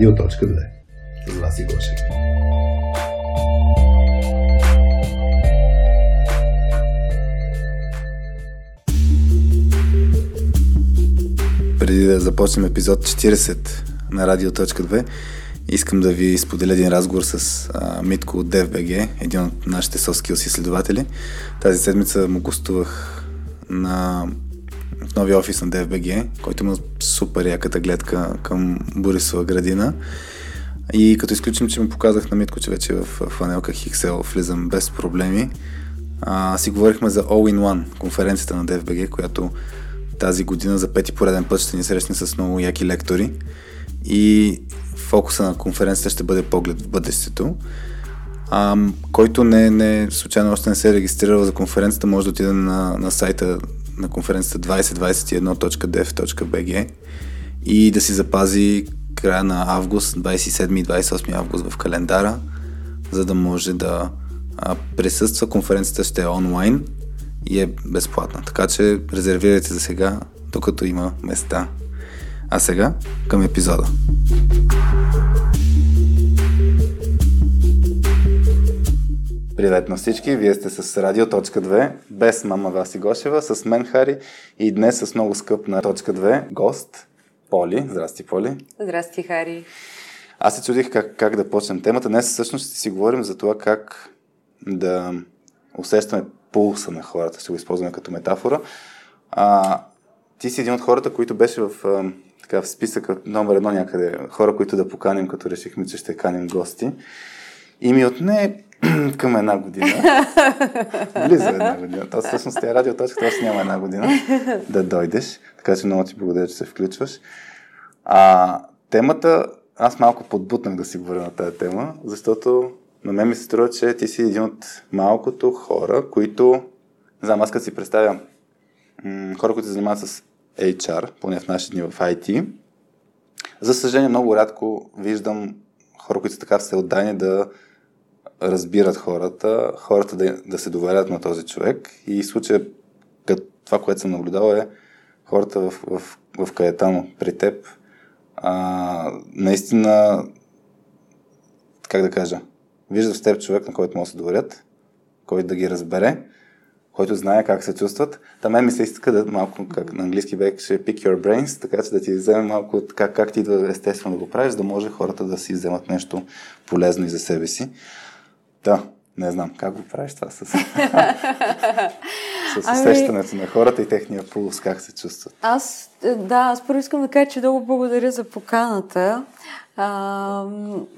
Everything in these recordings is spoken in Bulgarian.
Радио.2 с Васи Гошев. Преди да започнем епизод 40 на Радио.2, искам да ви споделя един разговор с а, Митко от DFBG, един от нашите soft изследователи. Тази седмица му гостувах на в новия офис на DFBG, който има супер яката гледка към Борисова градина. И като изключим, че му показах на Митко, че вече в фанелка Хиксел влизам без проблеми, а, си говорихме за All in One, конференцията на DFBG, която тази година за пети пореден път ще ни срещне с много яки лектори. И фокуса на конференцията ще бъде поглед в бъдещето. А, който не, не, случайно още не се е регистрирал за конференцията, може да отиде на, на сайта на конференцията 2021.dev.bg и да си запази края на август, 27 и 28 август в календара, за да може да присъства. Конференцията ще е онлайн и е безплатна. Така че резервирайте за сега, докато има места. А сега към епизода. Привет на всички, вие сте с Радио Точка 2, без мама Васи Гошева, с мен Хари и днес с много скъп на Точка 2 гост Поли. Здрасти, Поли. Здрасти, Хари. Аз се чудих как, как да почнем темата. Днес всъщност ще си говорим за това как да усещаме пулса на хората, ще го използваме като метафора. А, ти си един от хората, които беше в, така, в списъка номер едно някъде, хора, които да поканим, като решихме, че ще каним гости. И ми отне към една година. Близо една година. То всъщност тя радиоточка, това няма една година да дойдеш. Така че много ти благодаря, че се включваш. А, темата, аз малко подбутнах да си говоря на тази тема, защото на мен ми се струва, че ти си един от малкото хора, които, не знам, аз като си представя м- хора, които се занимават с HR, поне в наши дни в IT, за съжаление много рядко виждам хора, които са така всеотдайни да разбират хората, хората да, да се доверят на този човек и случая, като това, което съм наблюдал е хората в, в, в Каетано при теб, а, наистина, как да кажа, виждат в теб човек, на който може да се доверят, който да ги разбере, който знае как се чувстват. Та мен ми се иска да малко, как на английски бек ще pick your brains, така че да ти вземе малко как, как ти да естествено да го правиш, за да може хората да си вземат нещо полезно и за себе си. Да, не знам как го правиш това с, с ами- усещането ами... на хората и техния пулс, как се чувстват. Аз, да, аз първо искам да кажа, че много благодаря за поканата. А,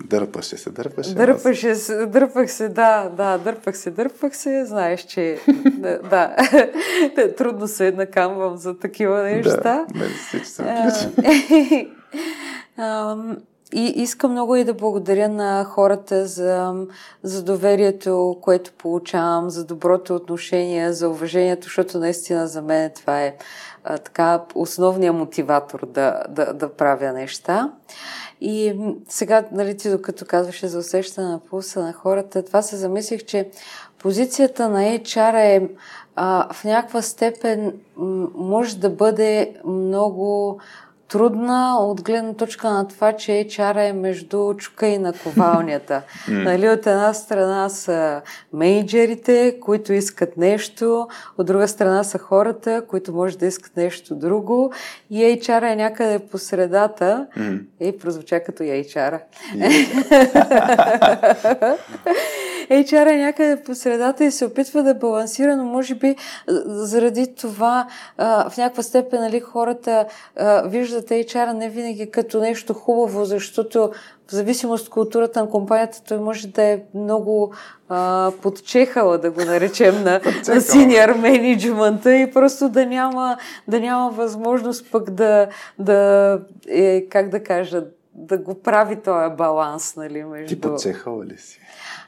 дърпаше се, дърпаше. Дърпаше се, дърпах се, да, да, дърпах се, дърпах се. Знаеш, че да, трудно се накамвам за такива неща. Да, не си, че съм И искам много и да благодаря на хората за, за доверието, което получавам, за доброто отношение, за уважението, защото наистина за мен това е а, така основният мотиватор да, да, да правя неща. И сега, нали, ти докато казваше за усещане на пулса на хората, това се замислих, че позицията на HR е а, в някаква степен може да бъде много трудна от гледна точка на това, че HR е между чука и наковалнята. Mm. нали, от една страна са менеджерите, които искат нещо, от друга страна са хората, които може да искат нещо друго и HR е някъде по средата. И прозвуча като HR. HR е някъде по средата и се опитва да балансира, но може би заради това а, в някаква степен нали, хората а, виждат HR не винаги като нещо хубаво, защото в зависимост от културата на компанията той може да е много а, подчехала, да го наречем, на, на синьор менеджмента и просто да няма, да няма възможност пък да, да е, как да кажа, да го прави този баланс, нали, между... Ти подчехала ли си?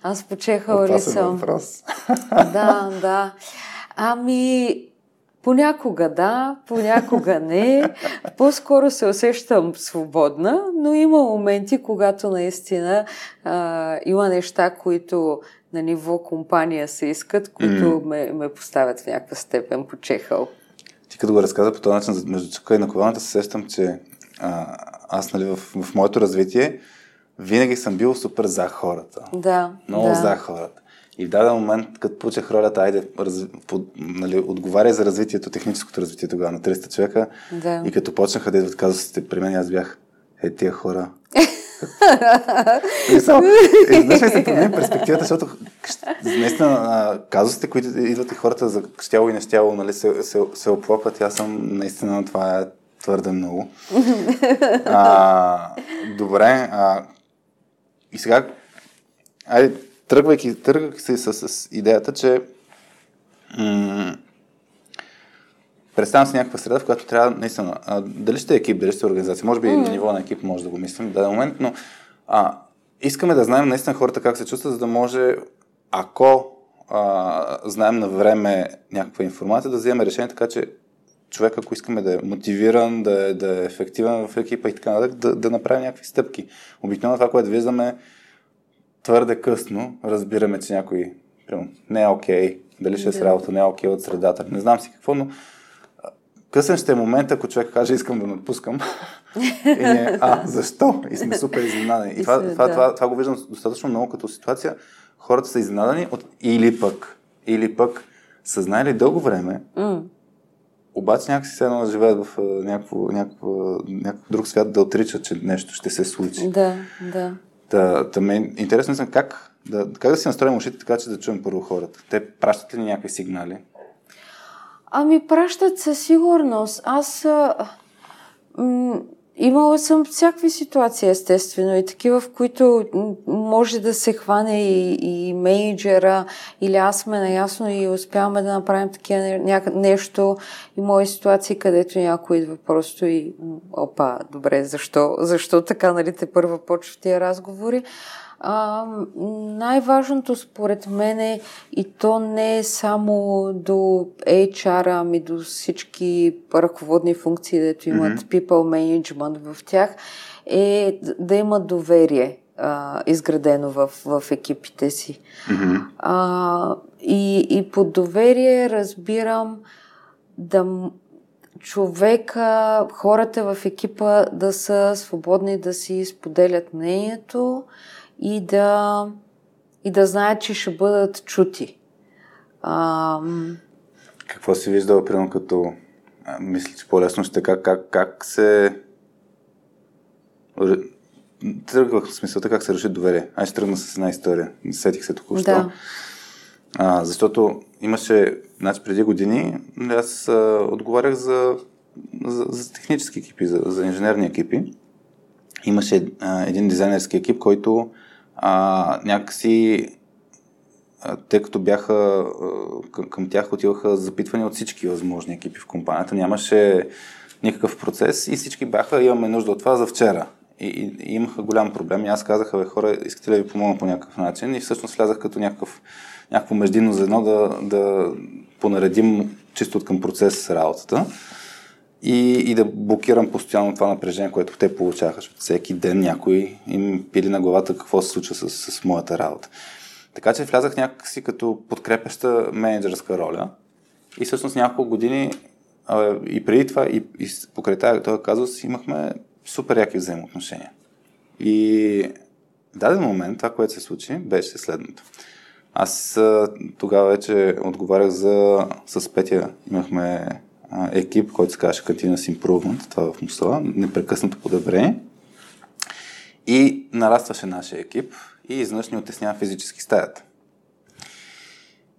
Аз почехала ли съм? въпрос. Да, да. Ами, понякога да, понякога не. По-скоро се усещам свободна, но има моменти, когато наистина а, има неща, които на ниво компания се искат, които mm. ме, ме поставят в някаква степен по чехъл. Ти като го разказа по този начин между чука и наковалната, се сещам, че а, аз нали, в, в моето развитие винаги съм бил супер за хората. Да. Много да. за хората. И в даден момент, като получих ролята, айде, раз, по, нали, отговаря за развитието, техническото развитие тогава на 300 човека. Да. И като почнаха да идват казусите при мен, аз бях, е, тия хора. и само, и знаеш ли се промени перспективата, защото наистина казусите, които идват и хората за щяло и нещяло, нали, се, се, се оплакват. Аз съм наистина това е твърде много. А, добре. А, и сега, айде, тръгвайки, тръгвайки се с, с идеята, че м- представям си някаква среда, в която трябва наистина, а, дали ще е екип, дали ще е организация, може би mm. на ниво на екип може да го мислим в даден момент, но а, искаме да знаем наистина хората как се чувстват, за да може, ако а, знаем на време някаква информация, да вземем решение така, че човек, ако искаме да е мотивиран, да е, да е ефективен в екипа и така нататък, да, да направим някакви стъпки. Обикновено това, което виждаме твърде късно, разбираме, че някой примерно, не е окей, okay, дали ще е с работа, не е окей okay от средата, не знам си какво, но късен ще е момент, ако човек каже искам да напускам. и не, а, защо? И сме супер изненадани. И, това, това, това, това, това го виждам достатъчно много като ситуация. Хората са изненадани от или пък, или пък са знаели дълго време, mm обаче някакси се едно живеят в някакво, някакво, някакъв друг свят да отричат, че нещо ще се случи. Да, да. Та, та ме интересно е как да, как да си настроим ушите така, че да чуем първо хората. Те пращат ли някакви сигнали? Ами пращат със сигурност. Аз м- Имала съм всякакви ситуации, естествено, и такива, в които може да се хване и, и менеджера, или аз сме наясно и успяваме да направим такива няка, нещо. И мои ситуации, където някой идва просто и опа, добре, защо, защо така, нали, те първа почва тия разговори. А, най-важното според мен е, и то не е само до HR, ами до всички ръководни функции, дето имат mm-hmm. people management в тях, е да имат доверие а, изградено в, в екипите си. Mm-hmm. А, и, и под доверие разбирам да човека, хората в екипа да са свободни да си споделят мнението и да, и да знаят, че ще бъдат чути. А, Какво си виждал, примерно, като мисля, че по-лесно ще как, как, как се тръгвах в смисълта как се реши доверие. Аз ще тръгна с една история. Сетих се току-що. Да. А, защото имаше, значи преди години, аз а, отговарях за, за, за технически екипи, за, за инженерни екипи. Имаше а, един дизайнерски екип, който а, някакси тъй като бяха към, тях отиваха запитвания от всички възможни екипи в компанията. Нямаше никакъв процес и всички бяха, имаме нужда от това за вчера. И, и, и имаха голям проблем. И аз казах, бе, хора, искате ли да ви помогна по някакъв начин? И всъщност влязах като някакъв, някакво междинно звено да, да понаредим чисто от към процес работата и, и да блокирам постоянно това напрежение, което те получаваха, всеки ден някой им пили на главата какво се случва с, с моята работа. Така че влязах някакси като подкрепеща менеджерска роля и всъщност няколко години а, и преди това и, и покрай този казус имахме супер яки взаимоотношения. И в даден момент това, което се случи, беше следното. Аз тогава вече отговарях за... С Петя имахме екип, който се казваше Continuous Improvement, това в Мусала, непрекъснато подобрение. И нарастваше нашия екип и изведнъж ни отеснява физически стаята.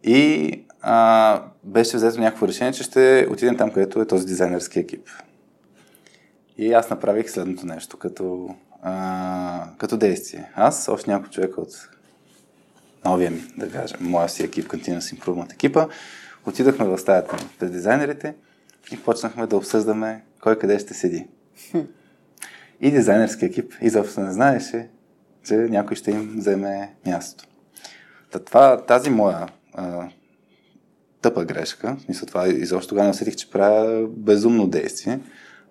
И а, беше взето някакво решение, че ще отидем там, където е този дизайнерски екип. И аз направих следното нещо като, а, като действие. Аз, още няколко човека от новия ми, да кажем, моя си екип, Continuous Improvement екипа, отидахме в стаята пред дизайнерите и почнахме да обсъждаме кой къде ще седи. И дизайнерски екип изобщо не знаеше, че някой ще им вземе място. Та това, тази моя а, тъпа грешка, мисля това, изобщо тогава не усетих, че правя безумно действие.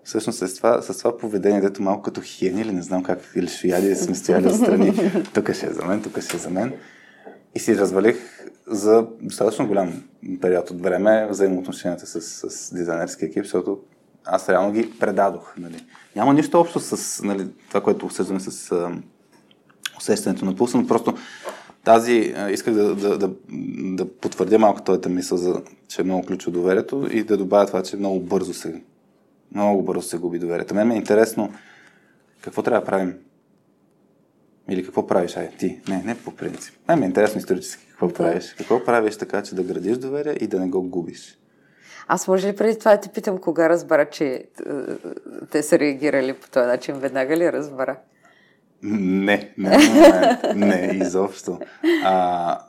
Всъщност с това, с това поведение, дето малко като хиени или не знам как, или шояди сме стояли отстрани, тук ще е за мен, тук ще е за мен. И си развалих за достатъчно голям период от време взаимоотношенията с, с дизайнерски екип, защото аз реално ги предадох. Нали. Няма нищо общо с нали, това, което обсъждаме с а, усещането на пулса, но просто тази, а, исках да, да, да, да потвърдя малко твоята мисъл, за, че е много ключово доверието и да добавя това, че много бързо се, много бързо се губи доверието. Мен ме е интересно какво трябва да правим или какво правиш? Ай, ти. Не, не по принцип. Не, ми е интересно исторически какво правиш. Какво правиш така, че да градиш доверие и да не го губиш? Аз може ли преди това да те питам кога разбра, че е, те са реагирали по този начин? Веднага ли разбра? Не, не, не, не изобщо. А,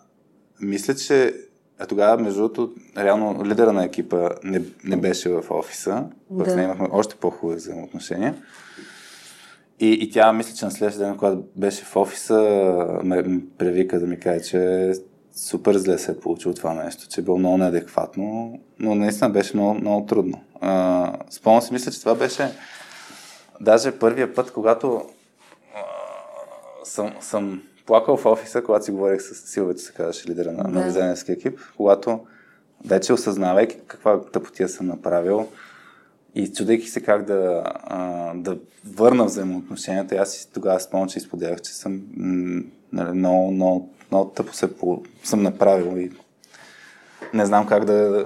мисля, че а тогава, между другото, реално лидера на екипа не, не беше в офиса, пък да. имахме още по-хубави взаимоотношения. И, и тя, мисля, че на следващия ден, когато беше в офиса, ме превика да ми каже, че супер зле се е получило това нещо, че е било много неадекватно, но наистина беше много, много трудно. А, спомням си, мисля, че това беше даже първия път, когато а, съм, съм плакал в офиса, когато си говорих с Силвето, се казваше лидера на, да. на дизайнерски екип, когато вече осъзнавайки каква тъпотия съм направил, и чудейки се как да, а, да върна взаимоотношенията, аз тогава спомням, че изподелях, че съм нали, много, много, много тъпо се по, съм направил и не знам как да,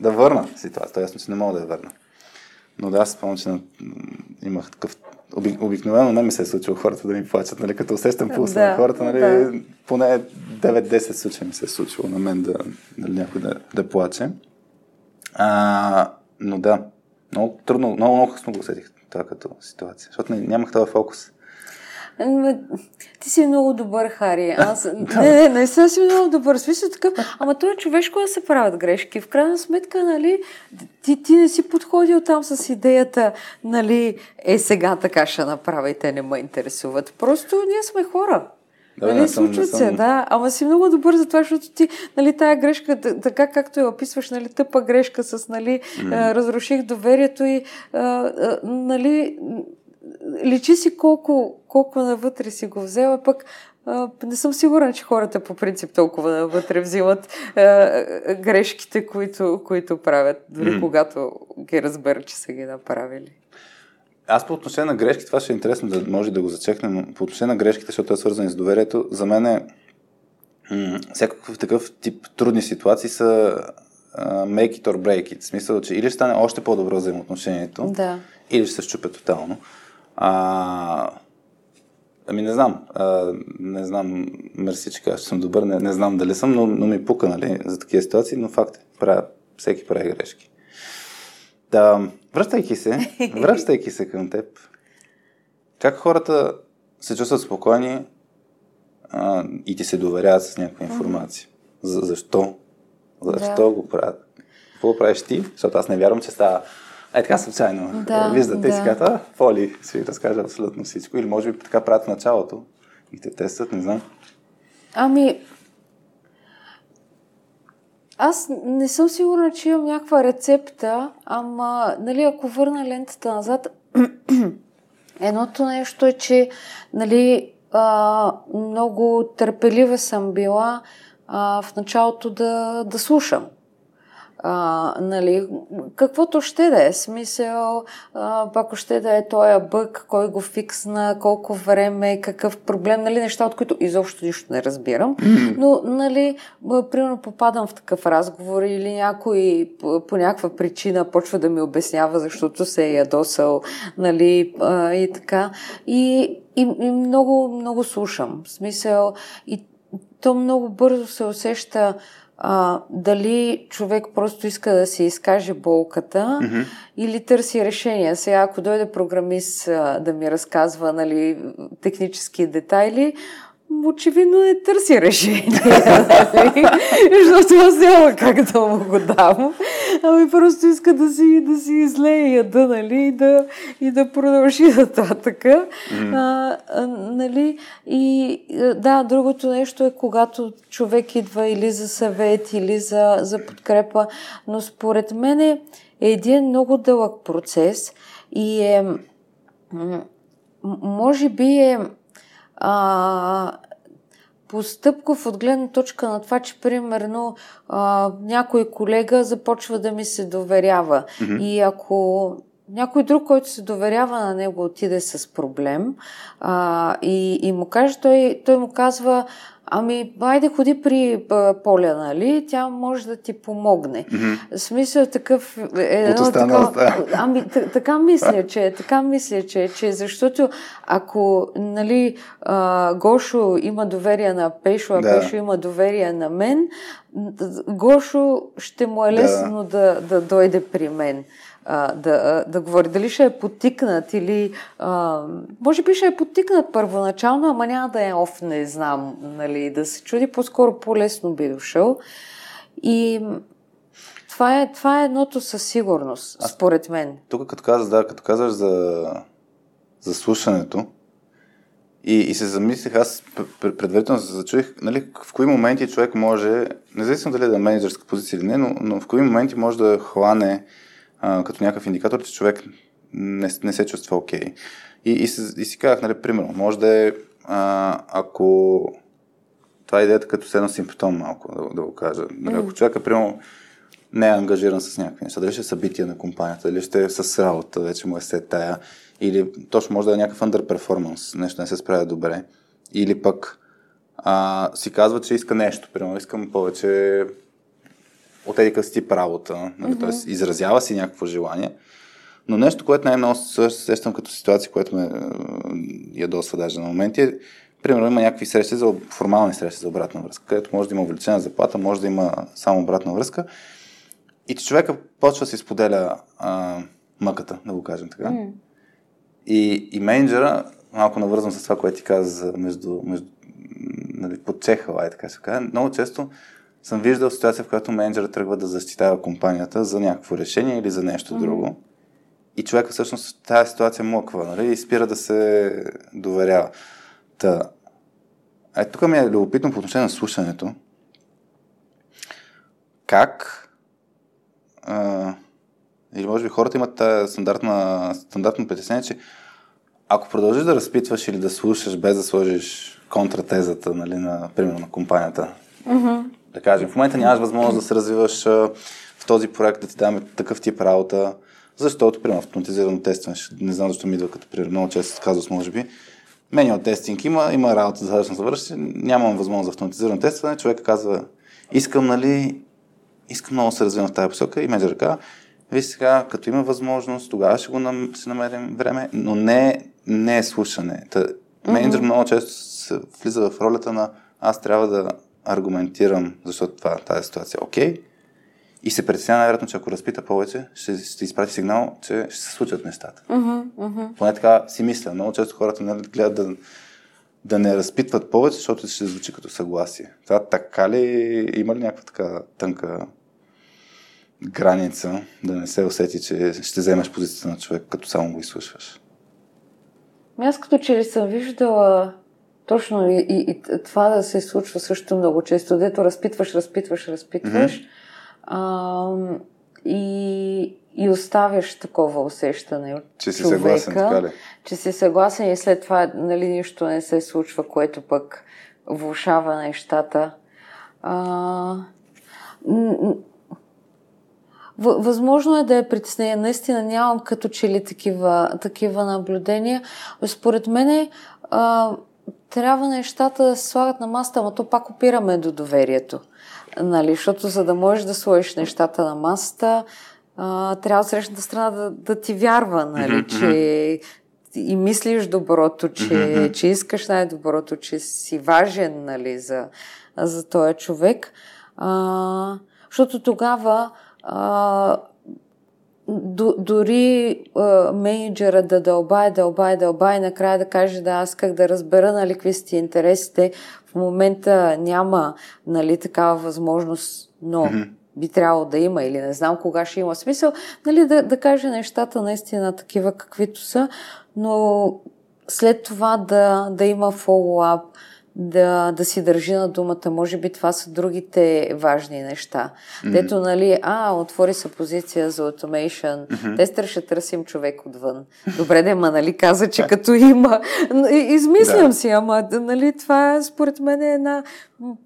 да върна ситуацията. Ясно, че не мога да я върна. Но да, аз спомням, че имах такъв Обик, обикновено не ми се е случило хората да ми плачат, нали, като усещам пулса да, на хората, нали, да. поне 9-10 случая ми се е случило на мен да, нали, някой да, да плаче. А, но да, много трудно, много, много късно го усетих това като ситуация, защото не, нямах този фокус. Ти си много добър, Хари. Аз... не, не, съм си много добър. Смисъл такъв, ама то е човешко да се правят грешки. В крайна сметка, нали, ти, ти не си подходил там с идеята, нали, е сега така ще направя и те не ме интересуват. Просто ние сме хора. Да, нали, случват се, съм... да. Ама си много добър за това, защото ти, нали, тая грешка, така както я описваш, нали, тъпа грешка с, нали, mm. разруших доверието и, а, а, нали, личи си колко, колко навътре си го взела, пък не съм сигурна, че хората по принцип толкова навътре взимат а, грешките, които, които правят, дори mm. когато ги разберат, че са ги направили. Аз по отношение на грешки, това ще е интересно да може да го зачекнем, но по отношение на грешките, защото е свързано с доверието, за мен е м- всякакъв такъв тип трудни ситуации са uh, make it or break it. В смисъл, че или ще стане още по-добро взаимоотношението, да. или ще се щупе тотално. А, ами не знам. А, не знам, мерси, че казваш, че съм добър. Не, не знам дали съм, но, но ми пука нали, за такива ситуации, но факт е. Правя, всеки прави грешки. Да, връщайки се, връщайки се към теб, как хората се чувстват спокойни а, и ти се доверяват с някаква информация? За, защо? Защо да. го правят? Какво правиш ти? Защото аз не вярвам, че става е така случайно. Да, Виждате да. и си казват, Фоли си разкажа абсолютно всичко. Или може би така правят в началото и те тестат, не знам. Ами, аз не съм сигурна, че имам някаква рецепта, ама, нали, ако върна лентата назад, едното нещо е, че, нали, а, много търпелива съм била а, в началото да, да слушам а, нали, каквото ще да е смисъл, а, пак ще да е този бък, кой го фиксна, колко време, какъв проблем, нали, неща, от които изобщо нищо не разбирам. Но, нали, примерно попадам в такъв разговор или някой по, по някаква причина почва да ми обяснява, защото се е ядосал, нали, а, и така. И, и, и много, много слушам. В смисъл, и то много бързо се усеща а, дали човек просто иска да си изкаже болката mm-hmm. или търси решение. Сега, ако дойде програмист а, да ми разказва нали, технически детайли, очевидно не търси решение. Защото аз няма как да му го дам. Ами просто иска да си, да си излее яда, нали, и да, и да продължи нататък. Mm. А, а, нали, и да, другото нещо е когато човек идва или за съвет, или за, за подкрепа, но според мен е един много дълъг процес и е може би е а, постъпков от гледна точка на това, че примерно а, някой колега започва да ми се доверява. Mm-hmm. И ако някой друг, който се доверява на него, отиде с проблем а, и, и му каже, той, той му казва, Ами, айде ходи при Поля, нали? Тя може да ти помогне. Mm-hmm. Смисъл такъв... Е, едно, такова, да. Ами, така мисля, че така мисля, че, че защото ако, нали, а, Гошо има доверие на Пешо, а да. Пешо има доверие на мен, Гошо ще му е лесно да, да, да дойде при мен а, да, да говори. Дали ще е потикнат или... А, може би ще е потикнат първоначално, ама няма да е оф, не знам, нали, да се чуди, по-скоро по-лесно би дошъл. И това е, това е едното със сигурност, а, според мен. Тук като казаш, да, като казаш за, за слушането, и, и се замислих, аз предварително се зачуих, нали, в кои моменти човек може, независимо дали е да е менеджерска позиция или не, но, но в кои моменти може да хване а, като някакъв индикатор, че човек не, не се чувства окей. Okay. И, и, и, и си казах, нали, примерно, може да е, а, ако това е идеята като седно симптом малко, да, да го кажа. Нали, ако човека, примерно, не е ангажиран с някакви неща, дали ще е събития на компанията, дали ще е с работа, вече му е се тая, или точно може да е някакъв underperformance, нещо не се справя добре, или пък а, си казва, че иска нещо, примерно искам повече от еди си тип работа, нали? mm-hmm. т.е. изразява си някакво желание. Но нещо, което най-много се сещам като ситуация, което ме ядосва даже на моменти е, примерно има някакви срещи, за, формални срещи за обратна връзка, където може да има увеличена заплата, може да има само обратна връзка. И че човека почва да си споделя а, мъката, да го кажем така. Mm. И, и менеджера, малко навързвам с това, което ти каза между, между нали, подчехала, така се казва, много често съм виждал ситуация, в която менеджерът тръгва да защитава компанията за някакво решение или за нещо mm-hmm. друго. И човека всъщност тази ситуация моква, нали? И спира да се доверява. Та, е, тук ми е любопитно по отношение на слушането. Как а, или може би хората имат тази стандартна, стандартно притеснение, че ако продължиш да разпитваш или да слушаш без да сложиш контратезата, нали, на, примерно, на компанията, mm-hmm да кажем. В момента нямаш възможност да се развиваш в този проект, да ти даме такъв тип работа, защото, примерно, автоматизирано тестване, не знам защо ми идва като пример, много често казваш, може би, от тестинг има, има работа за да завърши, нямам възможност за автоматизирано тестване, човека казва, искам, нали, искам много да се развивам в тази посока и менеджер казва, виж сега, като има възможност, тогава ще го нам, ще намерим време, но не, не е слушане. Та, менеджер mm-hmm. много често се влиза в ролята на аз трябва да аргументирам, защото това, тази ситуация е окей. Okay, и се притеснява най-вероятно, че ако разпита повече, ще, ще изпрати сигнал, че ще се случат нещата. Uh-huh, uh-huh. Поне така си мисля. Много често хората не гледат да, да не разпитват повече, защото ще звучи като съгласие. Това така ли, има ли някаква така тънка граница, да не се усети, че ще вземеш позицията на човек, като само го изслушваш? Ами аз като че ли съм виждала точно и, и, и това да се случва също много често, дето разпитваш, разпитваш, разпитваш mm-hmm. а, и, и оставяш такова усещане от че си човека, съгласен, така ли? че си съгласен и след това нали, нищо не се случва, което пък влушава нещата. А, Възможно е да е притеснение. Наистина нямам като че ли такива, такива наблюдения. Според мен а, трябва нещата да се слагат на масата, но то пак опираме до доверието. Нали? Защото за да можеш да сложиш нещата на масата, а, трябва срещната страна да, да ти вярва, нали? Че и мислиш доброто, че, че искаш най-доброто, че си важен нали, за, за този човек. А, защото тогава а, дори а, менеджера да дълбае, дълбае, дълбае, накрая да каже да аз как да разбера нали, какви са ти интересите. В момента няма нали, такава възможност, но mm-hmm. би трябвало да има или не знам кога ще има смисъл, нали, да, да каже нещата наистина такива каквито са, но след това да, да има фоллоуап, да, да си държи на думата. Може би това са другите важни неща. Mm-hmm. Дето, нали, а, отвори се позиция за automation, mm-hmm. тестър ще търсим човек отвън. Добре, да, ма, нали, каза, че като има... Измислям да. си, ама, нали, това според мен е една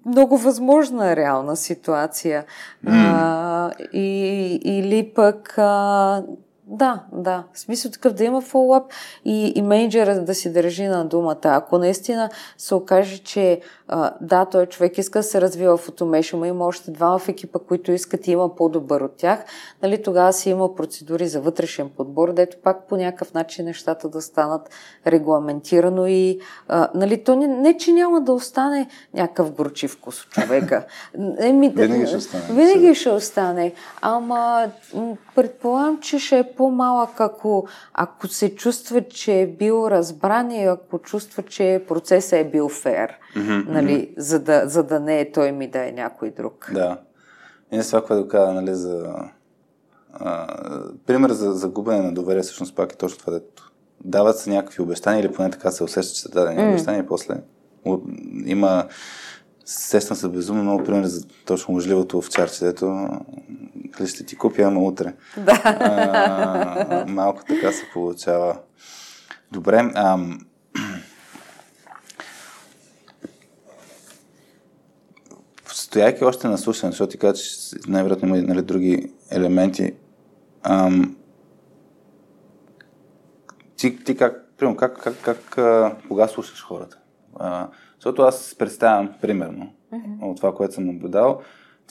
много възможна реална ситуация. Mm. А, и, или пък а, да, да. В смисъл такъв да има фоллап и, и менеджера да си държи на думата. Ако наистина се окаже, че а, да, той човек иска да се развива в automation, има още двама в екипа, които искат и има по-добър от тях, нали, тогава си има процедури за вътрешен подбор, дето пак по някакъв начин нещата да станат регламентирано и а, нали, то не, не, че няма да остане някакъв горчив вкус от човека. Еми, винаги ще остане. Винаги ще остане. Ама предполагам, че ще е по-малък, ако, ако се чувства, че е бил разбран и ако чувства, че процесът е бил фер, mm-hmm, нали, mm-hmm. За, да, за да не е той ми да е някой друг. Да. И това, което каза, нали, за... А, пример за, за губене на доверие, всъщност пак е точно това, дето дават се някакви обещания или поне така се усеща, че са дадени mm. обещания и после има Сещам се безумно много пример за точно мъжливото овчарче, дето ще ти купя, ама утре. Да. А, малко така се получава. Добре. Ам... Стояйки още на слушане, защото ти казваш, че най-вероятно има нали, други елементи. Ам... Ти, ти как, примерно, как, как, как, как, кога слушаш хората? А, защото аз представям, примерно, mm-hmm. от това, което съм наблюдал,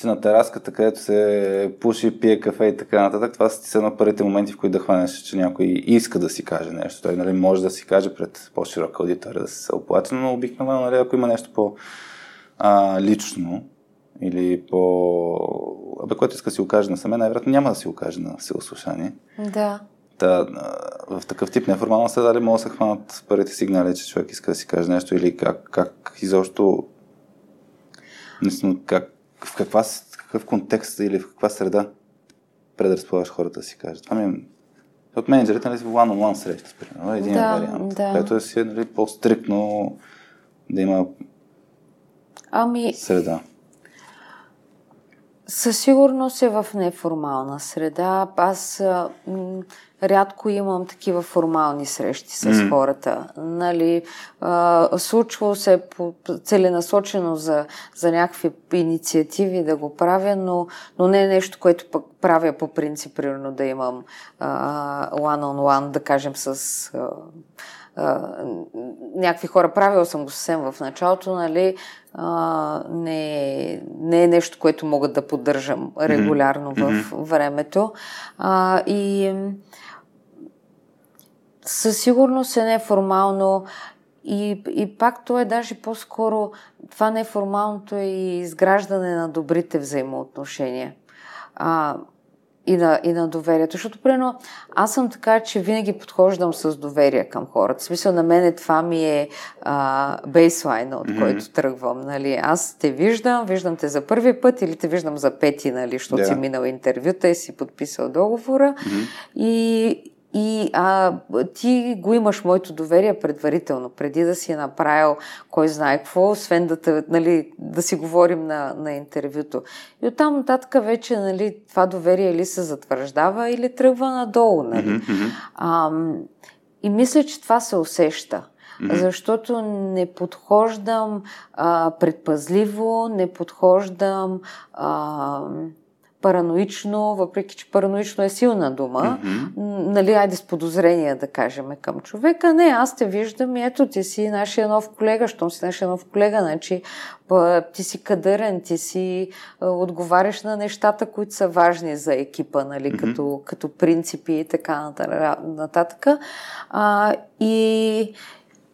че на тераската, където се пуши, пие кафе и така нататък, това са на първите моменти, в които да хванеш, че някой иска да си каже нещо. Той нали, може да си каже пред по-широка аудитория да се оплаче, но обикновено, нали, ако има нещо по-лично или по... Абе, което иска да си окаже насаме, най-вероятно няма да си окаже на силослушание. Да. Та, в такъв тип неформална среда ли могат да се хванат първите сигнали, че човек иска да си каже нещо или как, как изобщо как, в каква, какъв контекст или в каква среда предразполагаш хората да си кажат. Това ми е от менеджерите нали, в one-on-one среща, примерно, един да, вариант, да. което е си нали, по-стрикно да има ами, среда. Със сигурност е в неформална среда. Аз м- рядко имам такива формални срещи с mm. хората. Нали, а, случва се по, целенасочено за, за някакви инициативи да го правя, но, но не е нещо, което пък правя по принцип, примерно да имам а, one-on-one, да кажем, с а, а, някакви хора. Правила съм го съвсем в началото, нали, а, не, не е нещо, което мога да поддържам регулярно mm-hmm. в времето. А, и със сигурност е неформално и, и пак то е даже по-скоро, това неформалното е и изграждане на добрите взаимоотношения. А, и на, и на доверието. Защото, примерно, аз съм така, че винаги подхождам с доверие към хората. В смисъл, на мен това ми е а, бейслайна, от mm-hmm. който тръгвам. Нали? Аз те виждам, виждам те за първи път или те виждам за пети, нали, защото yeah. си минал интервюта и си подписал договора. Mm-hmm. И, и а, ти го имаш моето доверие предварително, преди да си е направил кой знае какво, освен да, те, нали, да си говорим на, на интервюто. И оттам нататък вече нали, това доверие или се затвърждава, или тръгва надолу. Нали. Mm-hmm. А, и мисля, че това се усеща. Mm-hmm. Защото не подхождам а, предпазливо, не подхождам. А, параноично, въпреки че параноично е силна дума, mm-hmm. нали, айде с подозрение да кажем към човека. Не, аз те виждам и ето ти си нашия нов колега, щом си нашия нов колега, значи ти си кадърен, ти си отговаряш на нещата, които са важни за екипа, нали, mm-hmm. като, като принципи и така нататък. А, и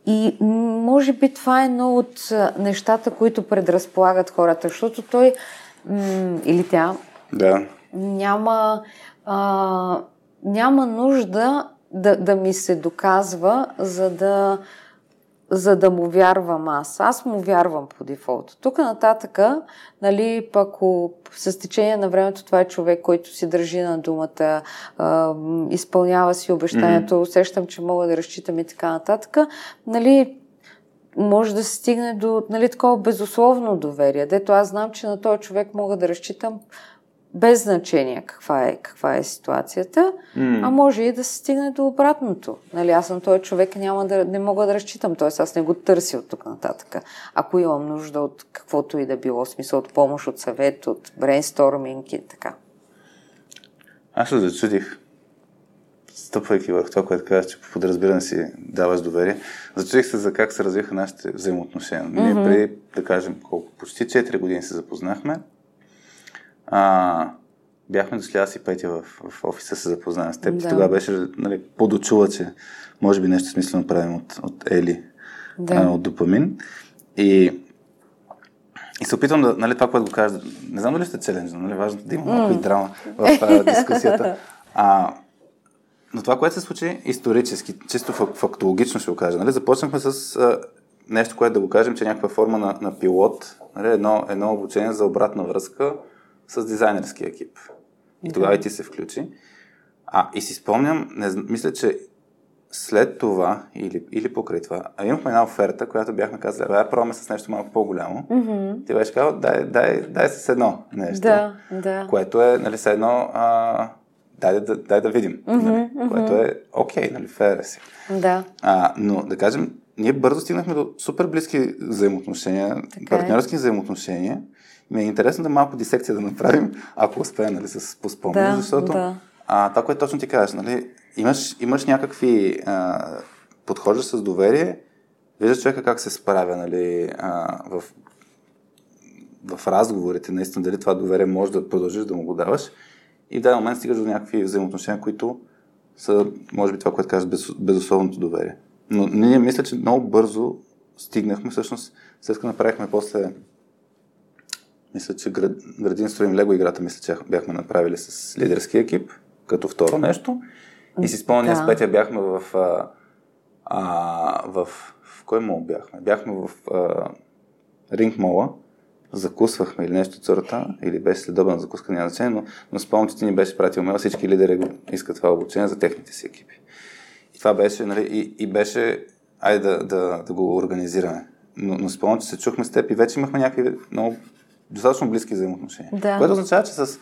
и може би това е едно от нещата, които предразполагат хората, защото той или тя да. Няма, а, няма нужда да, да ми се доказва, за да, за да му вярвам аз. Аз му вярвам по дефолт. Тук нататъка, нали, ако с течение на времето това е човек, който си държи на думата, а, изпълнява си обещанието, mm-hmm. усещам, че мога да разчитам и така нататък, нали, може да се стигне до нали, такова безусловно доверие. Дето аз знам, че на този човек мога да разчитам без значение каква е, каква е ситуацията, mm. а може и да се стигне до обратното. Нали, аз съм този човек, няма да, не мога да разчитам, т.е. аз не го търся от тук нататък. Ако имам нужда от каквото и да било, смисъл от помощ, от съвет, от брейнсторминг и така. Аз се зачудих, стъпвайки върху това, което казах, че по подразбиране си даваш доверие, зачудих се за как се развиха нашите взаимоотношения. Mm-hmm. Ние преди, да кажем, колко, почти 4 години се запознахме, а, бяхме дошли аз и Петя в, в офиса се запознаем с теб. Да. Тогава беше нали, подочула, че може би нещо смислено правим от, от Ели, да. а, от допамин. И, и се опитвам да, нали, това, което го кажа, не знам дали сте челендж, нали, важно да има малко mm. и драма в а, дискусията. А, но това, което се случи исторически, чисто фактологично ще го кажа, нали, започнахме с а, нещо, което да го кажем, че е някаква форма на, на пилот, нали, едно, едно обучение за обратна връзка, с дизайнерски екип. И да. тогава и ти се включи. А, и си спомням, не, мисля, че след това или, или покрай това, а имахме една оферта, която бяхме казали, да пробваме с нещо малко по-голямо. Mm-hmm. Ти беше казал, дай, дай, дай с едно нещо. Да, да. Което е, нали, с едно, а, дай, да, дай да видим. Mm-hmm, нали, mm-hmm. Което е окей, okay, нали, фер си. Да. А, но, да кажем, ние бързо стигнахме до супер близки взаимоотношения, така е. партньорски е. взаимоотношения ми е интересно да малко дисекция да направим, ако успеем нали, с поспомня, да, защото да. А, това, което точно ти кажеш, нали, имаш, имаш някакви а, подхождаш с доверие, виждаш човека как се справя нали, а, в, в разговорите, наистина дали това доверие може да продължиш да му го даваш и в даден момент стигаш до някакви взаимоотношения, които са, може би, това, което кажеш, без, безусловното доверие. Но ние мисля, че много бързо стигнахме, всъщност, след като направихме после мисля, че град, градин строим Лего играта, мисля, че бяхме направили с лидерски екип, като второ нещо. И си спомня, да. с Петя бяхме в, а, а, в, в кой мол бяхме? Бяхме в а, Ринг мола, закусвахме или нещо църта, или беше следобна закуска, няма значение, но, но спомням, че ти ни беше пратил мел, всички лидери искат това обучение за техните си екипи. И това беше, нали, и, и беше, айде да, да, да го организираме. Но, но спомням, че се чухме с теб и вече имахме някакви много достатъчно близки взаимоотношения. Да. Което означава, че с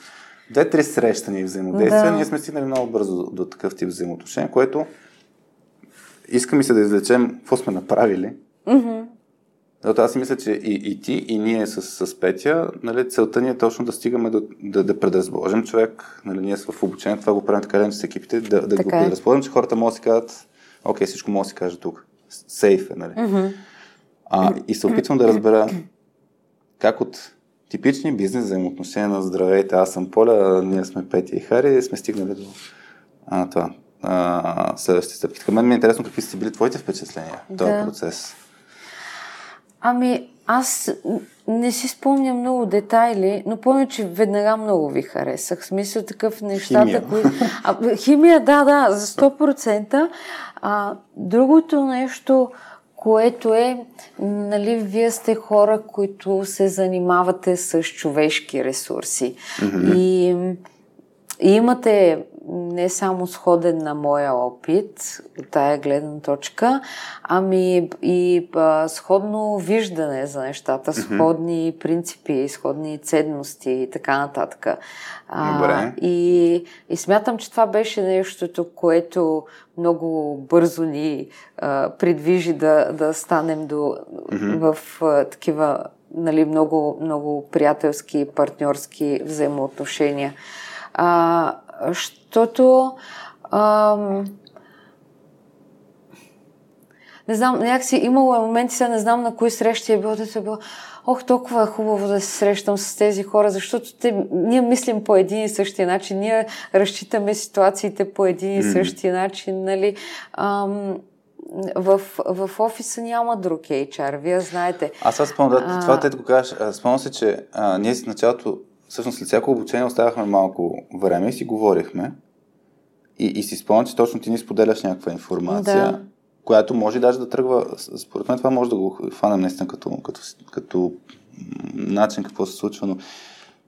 две-три срещани и взаимодействия да. ние сме стигнали много бързо до, до такъв тип взаимоотношения, което иска ми се да извлечем какво сме направили. Mm-hmm. Защото аз си мисля, че и, и ти, и ние с, с Петя, нали, целта ни е точно да стигаме до, да, да предразположим човек. Нали, ние в обучение това го правим така, с екипите, да, да го е. предразположим, че хората могат да си кажат, окей, всичко може да си каже тук. Сейф е, нали? Mm-hmm. А, и се опитвам да разбера как от типични бизнес взаимоотношения на здравейте. Аз съм Поля, ние сме Пети и Хари и сме стигнали до а, това, а, следващите стъпки. Така мен ми е интересно какви са били твоите впечатления в този да. процес. Ами, аз не си спомням много детайли, но помня, че веднага много ви харесах. В смисъл такъв нещата, химия. които... А, химия, да, да, за 100%. А, другото нещо, което е, нали, вие сте хора, които се занимавате с човешки ресурси. Mm-hmm. И, и имате не само сходен на моя опит от тая гледна точка, ами и а, сходно виждане за нещата, mm-hmm. сходни принципи, сходни ценности и така нататък. А, Добре. И, и смятам, че това беше нещото, което много бързо ни а, придвижи да, да станем до, mm-hmm. в а, такива нали, много, много приятелски, партньорски взаимоотношения. А, защото ам, не знам, някакси имало е моменти, сега не знам на кои срещи е било, да е било, ох, толкова е хубаво да се срещам с тези хора, защото те, ние мислим по един и същия начин, ние разчитаме ситуациите по един и същи начин, нали. Ам, в, в офиса няма друг HR, вие знаете. Аз аз спомням, да, това те го кажеш, спомням се, че а, ние с началото всъщност след всяко обучение оставяхме малко време и си говорихме. И, и си спомням, че точно ти ни споделяш някаква информация, да. която може даже да тръгва. Според мен това може да го хванем наистина като, като, като начин какво се случва, но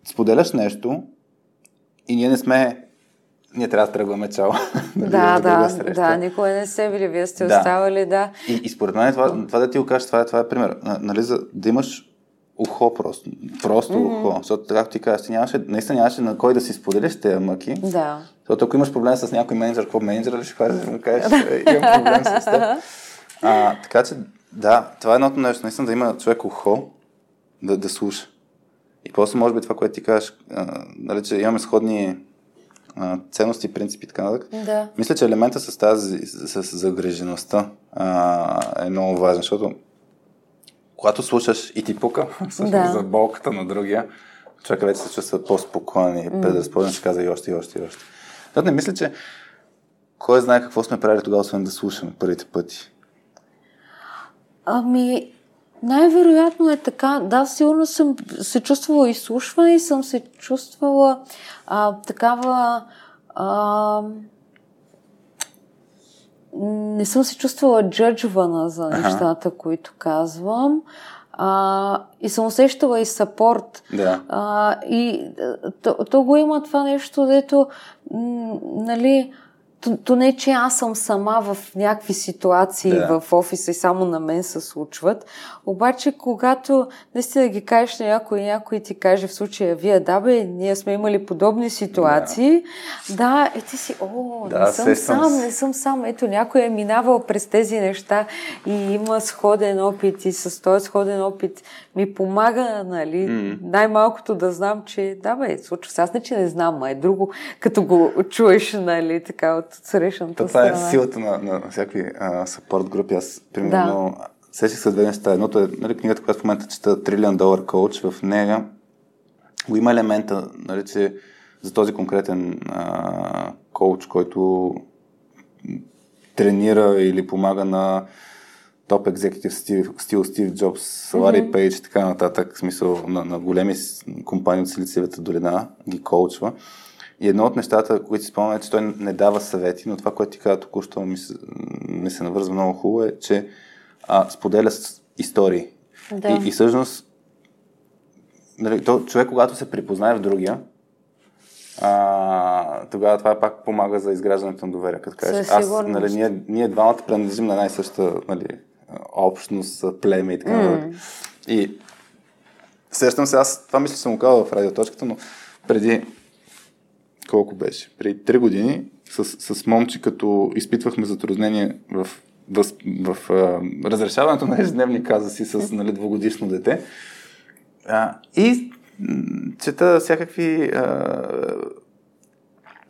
споделяш нещо и ние не сме ние трябва да тръгваме чао. да, да, да, никога не се били, вие сте да. оставали, да. И, и според мен това, това да ти го кажеш, това е, това е пример. Нали, за да имаш ухо просто. Просто mm-hmm. ухо. Защото, както ти ти нямаше, наистина нямаше на кой да си споделиш тези мъки. Да. Защото ако имаш проблем с някой менеджер, какво менеджер ще кажеш, да му кажеш, «Е, имам проблем с теб. А, така че, да, това е едното нещо. Наистина да има човек ухо, да, да слуша. И после, може би, това, което ти кажеш, а, нали, че имаме сходни а, ценности, принципи и така нататък. Да. Мисля, че елемента с тази, с, с загрежеността а, е много важен, защото когато слушаш и ти пука да. за болката на другия, човек вече се чувства по-спокоен и предразположен, ще каза и още, и още, и още. Защото не мисля, че кой знае какво сме правили тогава, освен да слушаме първите пъти. Ами, най-вероятно е така. Да, сигурно съм се чувствала изслушване и съм се чувствала а, такава. А, не съм се чувствала джаджвана за нещата, ага. които казвам. А, и съм усещала и сапорт. Да. А, и то, то го има това нещо, дето, м, нали, то, то не, че аз съм сама в някакви ситуации да. в офиса и само на мен се случват. Обаче, когато наистина ги кажеш на някой и някой ти каже в случая, вие, да бе, ние сме имали подобни ситуации, да, да е ти си, о, да, не съм сам, не съм сам. Ето, някой е минавал през тези неща и има сходен опит и с този сходен опит ми помага, нали, mm. най-малкото да знам, че да бе, случва се. Аз не, че не знам, а е друго, като го чуеш, нали, така от срещаната Това е силата на, на всякакви саппорт групи. Аз, примерно, да. сещах се две неща. Едното е нали, книгата, която в момента чета Trillion Dollar Coach. В нея го има елемента, нали, че за този конкретен а, коуч, който тренира или помага на топ екзекутив стил Стив Джобс, Лари mm-hmm. Пейдж и така нататък, в смисъл на, на големи компании от Силициевата долина, ги коучва. И едно от нещата, които си спомням, е, че той не дава съвети, но това, което ти каза току-що ми се, ми се навързва много хубаво е, че а, споделя с истории. Да. И, и всъщност, нали, то, човек, когато се припознае в другия, а, тогава това пак помага за изграждането на доверие. Като кажеш, аз, нали, ние, ние двамата принадлежим на една и съща нали, общност, племе и така mm. И сещам се, аз това мисля, че съм го казал в радиоточката, но преди колко беше? Преди 3 години с, с момче, като изпитвахме затруднение в, в, в, в разрешаването на ежедневни казуси с нали, двогодишно дете. А, и чета всякакви а,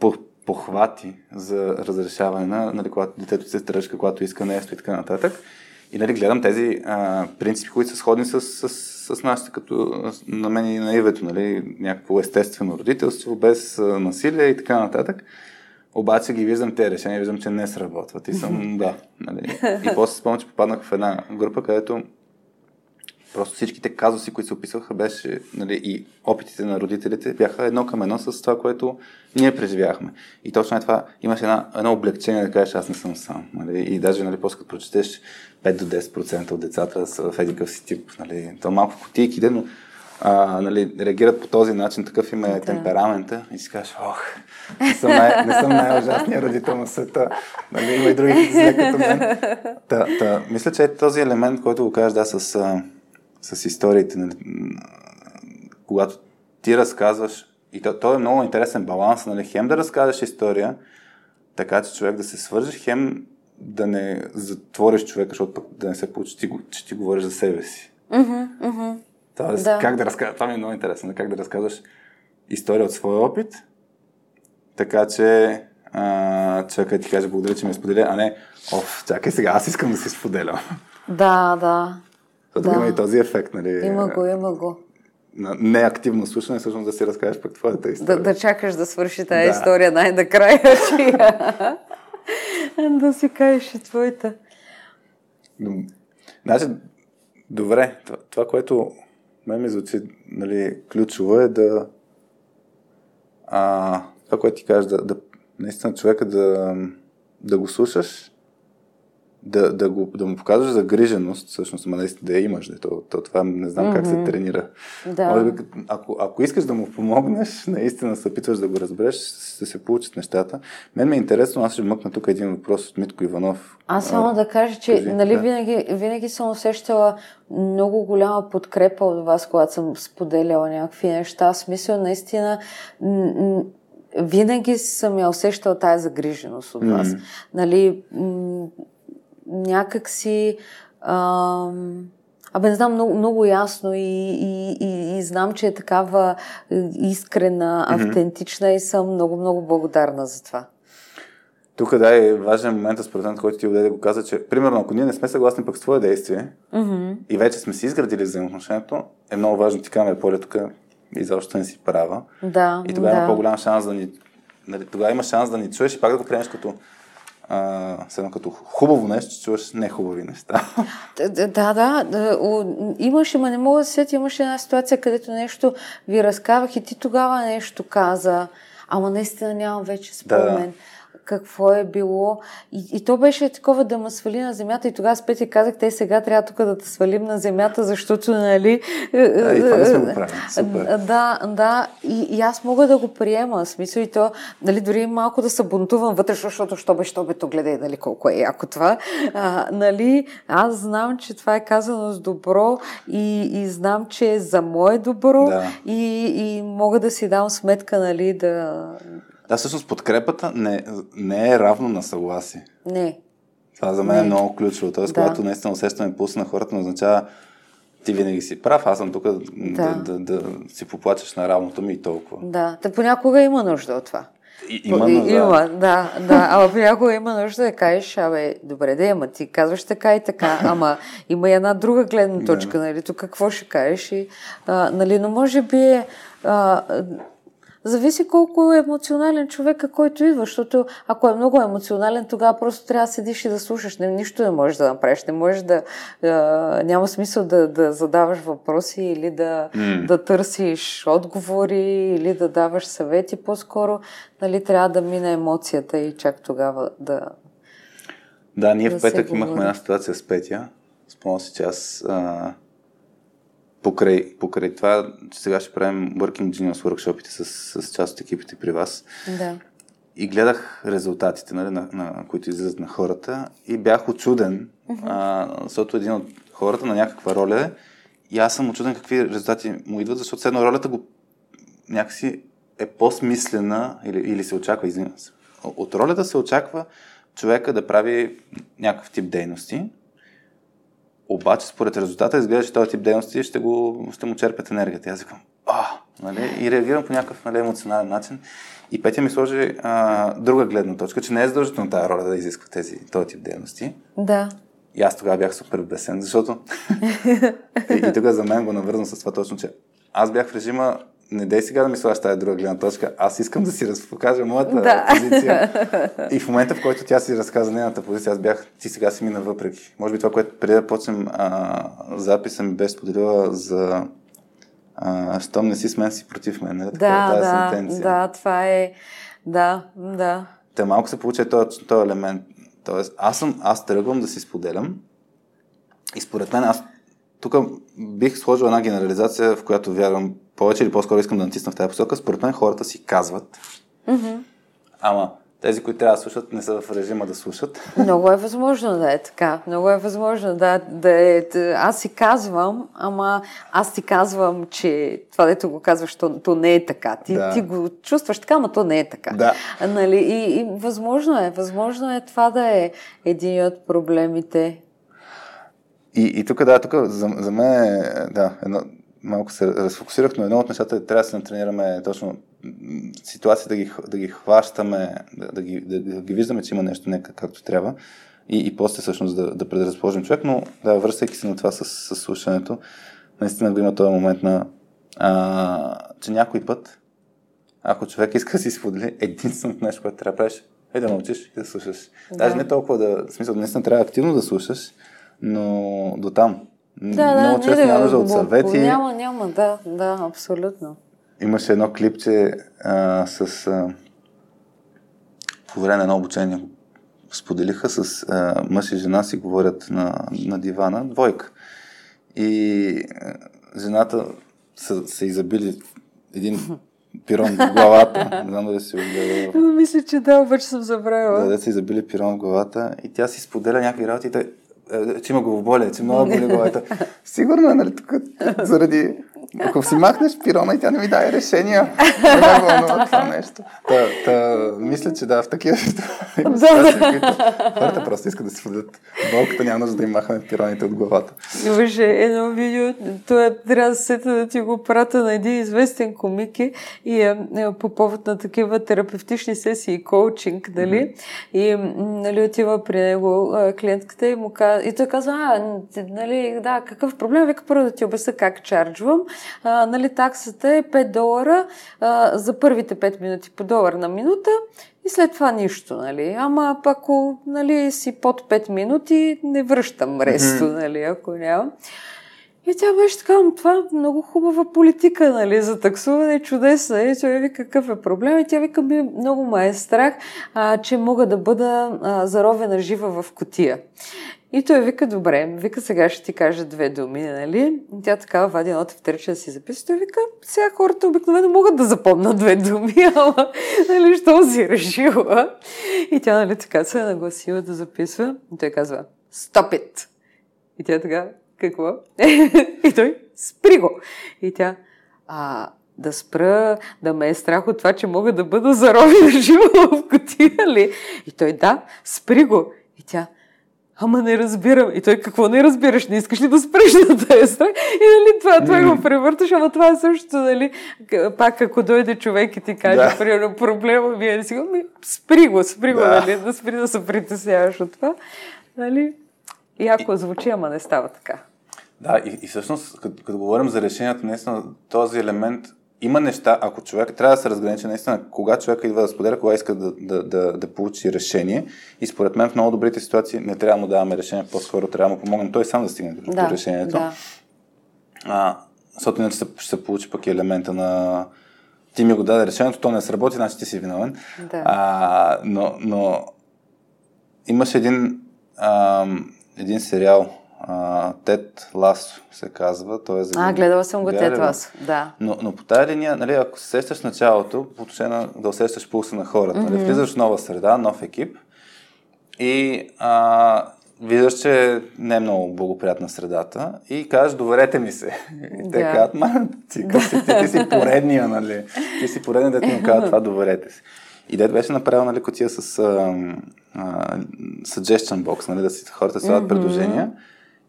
по, похвати за разрешаване на, нали, когато детето се тръжка, когато иска нещо и така нататък. И нали, гледам тези а, принципи, които са сходни с, с, с нашите, като на мен и на Ивето, нали, някакво естествено родителство, без а, насилие и така нататък. Обаче ги виждам тези решения, виждам, че не сработват. И съм, да. Нали. И после спомням, че попаднах в една група, където просто всичките казуси, които се описваха, беше, нали, и опитите на родителите бяха едно към едно с това, което ние преживяхме. И точно е това, имаш една, едно облегчение да кажеш, аз не съм сам. Нали, и даже, нали, после като прочетеш 5 до 10% от децата са в едикъв си тип, нали, то малко кутийки, но а, нали, реагират по този начин, такъв им е да. темперамента и си кажеш, ох, не съм, най- не съм най-ужасният родител на света, нали, има и други зле като мен. Та, та, мисля, че е този елемент, който го кажеш, да, с, с историите, нали, когато ти разказваш, и то, то е много интересен баланс, нали, хем да разказваш история, така че човек да се свърже, хем да не затвориш човека, защото пък да не се получи, че ти, че ти говориш за себе си. Mm-hmm, mm-hmm. Тоест, да. как да разказваш, това ми е много интересно, как да разказваш история от своя опит, така че а, човека ти каже благодаря, че ми е споделя, а не, оф, чакай сега, аз искам да си споделям. Да, да. Защото да. има и този ефект, нали? Има го, има го. На неактивно слушане, всъщност да си разкажеш пък твоята история. Да, да чакаш да свърши тази да. история най-накрая. да си кажеш и твоята. Значи, добре, това, това което мен ми звучи нали, ключово е да а, това, което ти кажеш, да, да наистина човека да, да го слушаш, да, да, го, да му показваш загриженост, всъщност, ама наистина да я имаш. Да, то, то, това не знам mm-hmm. как се тренира. Да. Може би, ако, ако искаш да му помогнеш, наистина се опитваш да го разбереш, ще се получат нещата. Мен ми е интересно, аз ще мъкна тук един въпрос от Митко Иванов. Аз само а, да кажа, че кажи, нали, да. винаги, винаги съм усещала много голяма подкрепа от вас, когато съм споделяла някакви неща. В смисъл, наистина, винаги съм я усещала тази загриженост от вас. Mm-hmm. Нали, м- някак си... Ам... Абе, не знам много, много ясно и, и, и, и знам, че е такава искрена, автентична mm-hmm. и съм много, много благодарна за това. Тук да е важен момент, според мен, който ти да го каза, че примерно ако ние не сме съгласни пък с твое действие mm-hmm. и вече сме си изградили взаимоотношението, е много важно ти казваме, Поля, тук и защо не си права. Да, и тогава да. има по-голям шанс да ни... Нали, тогава има шанс да ни чуеш и пак да го приемеш като а, едно като хубаво нещо, чуваш не хубави неща. Да, да, да. Имаше, ма не мога да сетя, имаше една ситуация, където нещо ви разказвах и ти тогава нещо каза, ама наистина нямам вече спомен. Да какво е било. И, и то беше такова да ме свали на земята. И тогава с Петя казах, те сега трябва тук да те свалим на земята, защото, нали... Да, и това не сме го правили. Супер. Да, да. И, и аз мога да го приема. Смисъл и то, нали, дори малко да се бунтувам вътре, защото що бе, що бе, то гледай, нали, колко е яко това. А, нали, аз знам, че това е казано с добро и, и знам, че е за мое добро да. и, и мога да си дам сметка, нали, да, да, всъщност подкрепата не, не е равно на съгласие. Не. Това за мен е не. е много ключово. Тоест, да. когато наистина усещаме пулса на хората, не означава ти винаги си прав, аз съм тук да, да. да, да, да си поплачеш на равното ми и толкова. Да, те понякога има нужда от това. И, има нужда. Има, да, да. Ама понякога има нужда да кажеш, абе, добре да ама ти казваш така и така, ама има и една друга гледна точка, нали, тук какво ще кажеш и, а, нали, но може би а, Зависи колко е емоционален човека, който идва, защото ако е много емоционален, тогава просто трябва да седиш и да слушаш. Не, нищо не можеш да направиш. Не можеш да... А, няма смисъл да, да задаваш въпроси или да, mm. да търсиш отговори или да даваш съвети. По-скоро нали, трябва да мине емоцията и чак тогава да... Да, ние да в петък имахме една ситуация с Петя. Спомням си, че аз... А покрай, покрай това, сега ще правим Working Genius workshopите с, с част от екипите при вас. Да. И гледах резултатите, нали, на, на, които излизат на хората и бях очуден, uh-huh. а, защото един от хората на някаква роля е и аз съм очуден какви резултати му идват, защото все едно ролята го някакси е по-смислена или, или се очаква, извинявам се. От ролята се очаква човека да прави някакъв тип дейности, обаче, според резултата, изглежда, че този тип дейности ще, го, ще му черпят енергията. И аз викам, а, нали? И реагирам по някакъв нали, емоционален начин. И Петя ми сложи а, друга гледна точка, че не е задължително тази роля да изисква тези, този тип дейности. Да. И аз тогава бях супер бесен, защото и, и тук за мен го навързвам с това точно, че аз бях в режима не дей сега да ми слагаш тази друга гледна точка, аз искам да си разпокажа моята да. позиция. И в момента, в който тя си разказа нейната позиция, аз бях, ти сега си мина въпреки. Може би това, което преди да почнем а, записа ми беше споделила за а, щом не си с мен, си против мен. Нали? Да, тази да, сентенция. да, това е, да, да. Те малко се получи този, този елемент. Тоест, аз, съм, аз тръгвам да си споделям и според мен аз тук бих сложил една генерализация, в която вярвам повече или по-скоро искам да натисна в тази посока. Според мен хората си казват, mm-hmm. ама тези, които трябва да слушат, не са в режима да слушат. Много е възможно да е така. Много е възможно да, да е. Аз си казвам, ама аз си казвам, че това, дето го казваш, то, то не е така. Ти, да. ти го чувстваш така, ама то не е така. Да. Нали? И, и възможно е. Възможно е това да е един от проблемите. И, и тук, да, тук за, за мен е, да, едно, малко се разфокусирах, но едно от нещата е трябва да се натренираме точно ситуации да ги, да ги хващаме, да, да, ги, да, да ги виждаме, че има нещо нека както трябва и, и после всъщност да, да предразположим човек, но да, връщайки се на това с, с слушането, наистина го има този момент на а, че някой път, ако човек иска да си сподели единственото нещо, което трябва да правиш, е да научиш и да слушаш. Да. Даже не толкова да, в смисъл, наистина трябва активно да слушаш, но до там. Да, Много да, често няма нужда от съвети. Няма, няма, да, да, абсолютно. Имаше едно клипче а, с... А, по време на едно обучение, споделиха с а, мъж и жена си говорят на, на дивана, двойка. И а, жената са, са изабили един пирон в главата. Не знам дали си огледала. Мисля, че да, обаче съм забравила. Да, да са изабили пирон в главата и тя си споделя някакви работи. Той, е, че има главоболие, че много боли главата. Сигурно е, нали, тук заради ако си махнеш пирона и тя не ми даде решения, не ме вълнува това нещо. Та, та, мисля, че да, в такива ситуации, хората просто искат да си подадат болката, няма нужда да им махаме пироните от главата. Имаше едно видео, това трябва да се да ти го прата на един известен комик и е, е, по повод на такива терапевтични сесии, коучинг, нали? И нали, отива при него клиентката и му казва, и той казва, а, нали, да, какъв проблем? Вика първо да ти обясня как чарджвам а, нали, таксата е 5 долара а, за първите 5 минути по долар на минута и след това нищо, нали. Ама ако нали, си под 5 минути, не връщам ресто, нали, ако няма. И тя беше така, това е много хубава политика, нали, за таксуване, чудесна. И той вика, какъв е проблем? И тя вика, ми много ме е страх, а, че мога да бъда а, заровена жива в котия. И той вика, добре, вика, сега ще ти кажа две думи, нали? И тя така вади едно тефтерче да си записа. Той вика, сега хората обикновено могат да запомнят две думи, ама, нали, що си решила? И тя, нали, така се е нагласила да записва. И той казва, stop it! И тя така, какво? и той, спри го! И тя, а, да спра, да ме е страх от това, че мога да бъда заровена жива в котия ли? И той, да, спри го! И тя, Ама не разбирам. И той, какво не разбираш? Не искаш ли да спреш на тези страх? И нали, това, това mm. го превърташ, ама това е също, нали, пак ако дойде човек и ти каже, да. примерно, проблема ми е, си ми, спри го, спри го, да. нали, да спри да се притесняваш от това. Нали? И ако звучи, ама не става така. Да, и, и всъщност, като, като говорим за решението, наистина този елемент има неща, ако човек трябва да се разграничи наистина, кога човек идва да споделя, кога иска да, да, да, да получи решение. И според мен в много добрите ситуации не трябва да му даваме решение, по-скоро трябва да му помогнем той сам да стигне до да, решението. Да. А, защото иначе ще, се получи пък елемента на ти ми го даде решението, то не сработи, значи ти си виновен. Да. А, но, но имаше един, а, един сериал, Тед Ласо се казва. Той е за а, гледала съм го Тед Ласо, да. Но, но по тази линия, нали, ако се сещаш началото, по отношение на да усещаш пулса на хората, mm-hmm. нали, влизаш в нова среда, нов екип и а, виждаш, че не е много благоприятна средата и кажеш, доверете ми се. И те yeah. казват, ма, ти, ти, ти, ти, си поредния, нали? Ти си поредния, да ти му казва това, доверете си. И дед беше направил нали, котия с а, а, suggestion box, нали, да си хората слагат mm-hmm. предложения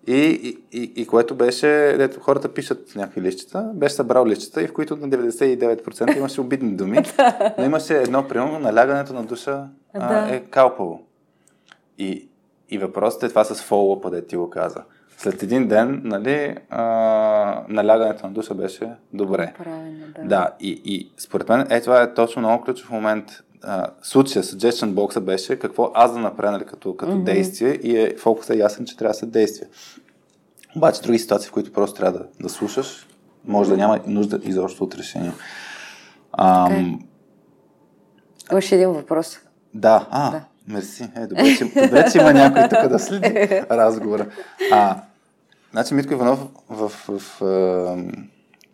и, и, и, което беше, дето хората пишат някакви лищета, беше събрал лищета и в които на 99% имаше обидни думи, но имаше едно, примерно, налягането на душа а, е калпаво. И, и въпросът е това с фоллопа, да ти го каза. След един ден, нали, а, налягането на душа беше добре. Правильно, да. да и, и според мен е това е точно много ключов момент а, случая, suggestion box беше какво аз да направя нали, като, като mm-hmm. действие и е, фокусът е ясен, че трябва да се действие. Обаче други ситуации, в които просто трябва да, да слушаш, може да няма нужда изобщо от решение. Ам... Okay. Имаш един въпрос. Да, а, да. мерси. Е, добре, че, добре, че има някой тук да следи разговора. А, значи Митко Иванов в, в, в, в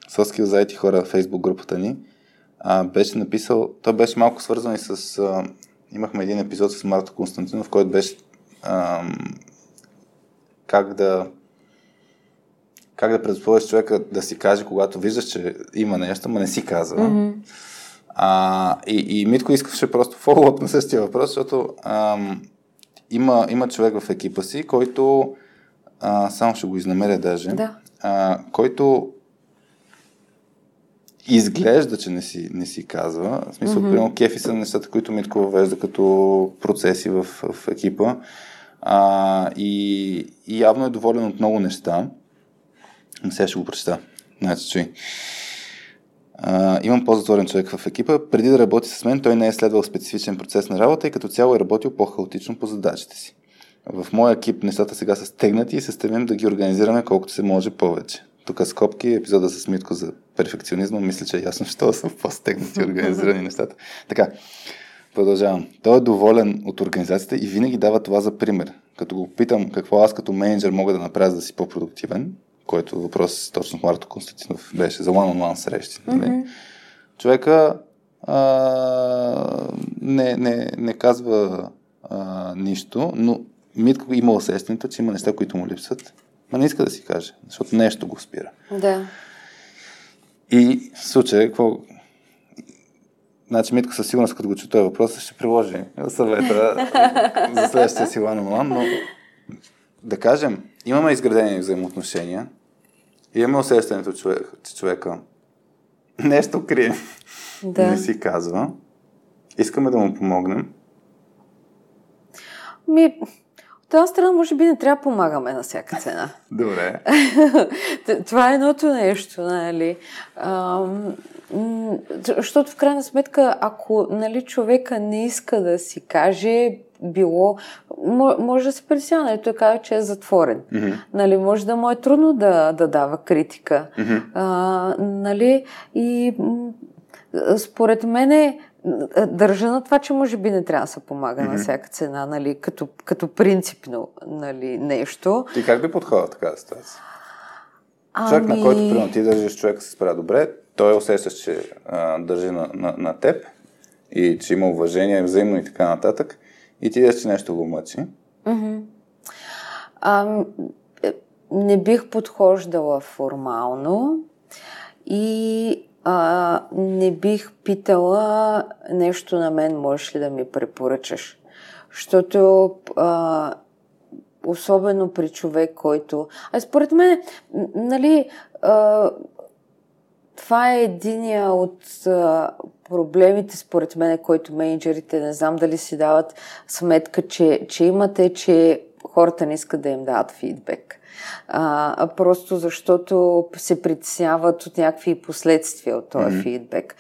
Соскил заети хора, фейсбук групата ни, а, беше написал, той беше малко свързан и с... А, имахме един епизод с Марто Константинов, който беше а, как да как да предположиш човека да си каже, когато виждаш, че има нещо, но не си казва. Mm-hmm. А, и, и Митко искаше просто фоллоуп на същия въпрос, защото ам, има, има човек в екипа си, който а, само ще го изнамеря даже, да. а, който изглежда, че не си, не си казва. В смисъл, mm-hmm. примерно, кефи са нещата, които Митко въвежда като процеси в, в екипа. А, и, и явно е доволен от много неща. Сега ще го прочета. Значи, чуй. А, имам по-затворен човек в екипа. Преди да работи с мен, той не е следвал специфичен процес на работа и като цяло е работил по-хаотично по задачите си. В моя екип нещата сега са стегнати и се стремим да ги организираме колкото се може повече. Тук скобки, епизода с Митко за перфекционизма, мисля, че е ясно, що са по-стегнати и организирани нещата. Така, продължавам. Той е доволен от организацията и винаги дава това за пример. Като го питам какво аз като менеджер мога да направя за да си по-продуктивен, който въпрос точно с Марто Константинов беше за one-on-one срещи. Нали? Mm-hmm. Човека а, не, не, не казва а, нищо, но Митко има усещането, че има неща, които му липсват, но не иска да си каже, защото нещо го спира. Да. И в случая, какво... Значи Митко със сигурност, като го чу този въпрос, ще приложи съвета за следващия си лан но да кажем, имаме изградени взаимоотношения, имаме усещането, че човека нещо крие, да. не си казва, искаме да му помогнем. Ми, една страна, може би не трябва да помагаме на всяка цена. Добре. Това е едното нещо, нали? Защото в крайна сметка, ако нали, човека не иска да си каже, било, може да се притеснява, нали, той казва, че е затворен. Mm-hmm. Нали, може да му е трудно да, да дава критика. Mm-hmm. А, нали, и според мен държа на това, че може би не трябва да се помага mm-hmm. на всяка цена, нали, като, като принципно нали, нещо. Ти как би подходил така ситуация? Ами... Човек, на който примерно ти държиш човек се справя добре, той усеща, че а, държи на, на, на теб и че има уважение взаимно и така нататък и ти дадеш, че нещо го мъчи. Mm-hmm. А, не бих подхождала формално и а, не бих питала нещо на мен, можеш ли да ми препоръчаш. Защото а, особено при човек, който... А според мен, нали, а, това е единия от а, проблемите, според мен, който менеджерите, не знам дали си дават сметка, че, че имате, че хората не искат да им дават фидбек а, просто защото се притесняват от някакви последствия от този mm-hmm. фидбек.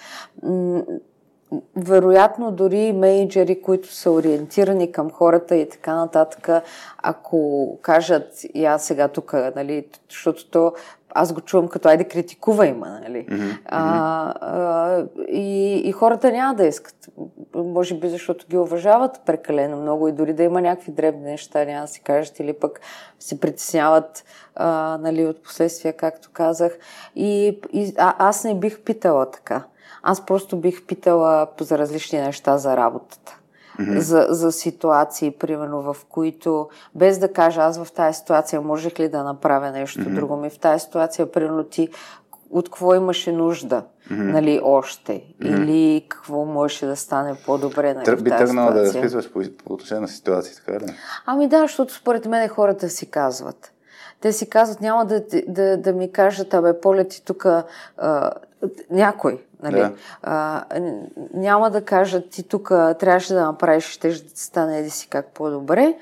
Вероятно, дори менеджери, които са ориентирани към хората и така нататък, ако кажат, аз сега тук, нали, защото то аз го чувам като айде критикува има, нали? Mm-hmm. А, а, и, и хората няма да искат. Може би защото ги уважават прекалено много и дори да има някакви дребни неща, няма да си кажат или пък се притесняват а, нали, от последствия, както казах. И, и а, аз не бих питала така. Аз просто бих питала за различни неща за работата mm-hmm. за, за ситуации, примерно, в които, без да кажа аз в тази ситуация можех ли да направя нещо mm-hmm. друго, ми в тази ситуация, примерно, ти от какво имаше нужда, mm-hmm. нали, още, mm-hmm. или какво можеше да стане по-добре, нали, Тър, Би тръгнала да разписваш по, по отношение на ситуации, така ли? Ами да, защото според мен хората си казват. Те си казват, няма да, да, да ми кажат, абе, полети тук някой, нали? Да. А, няма да кажат, ти тук трябваше да направиш, ще стане еди си как по-добре,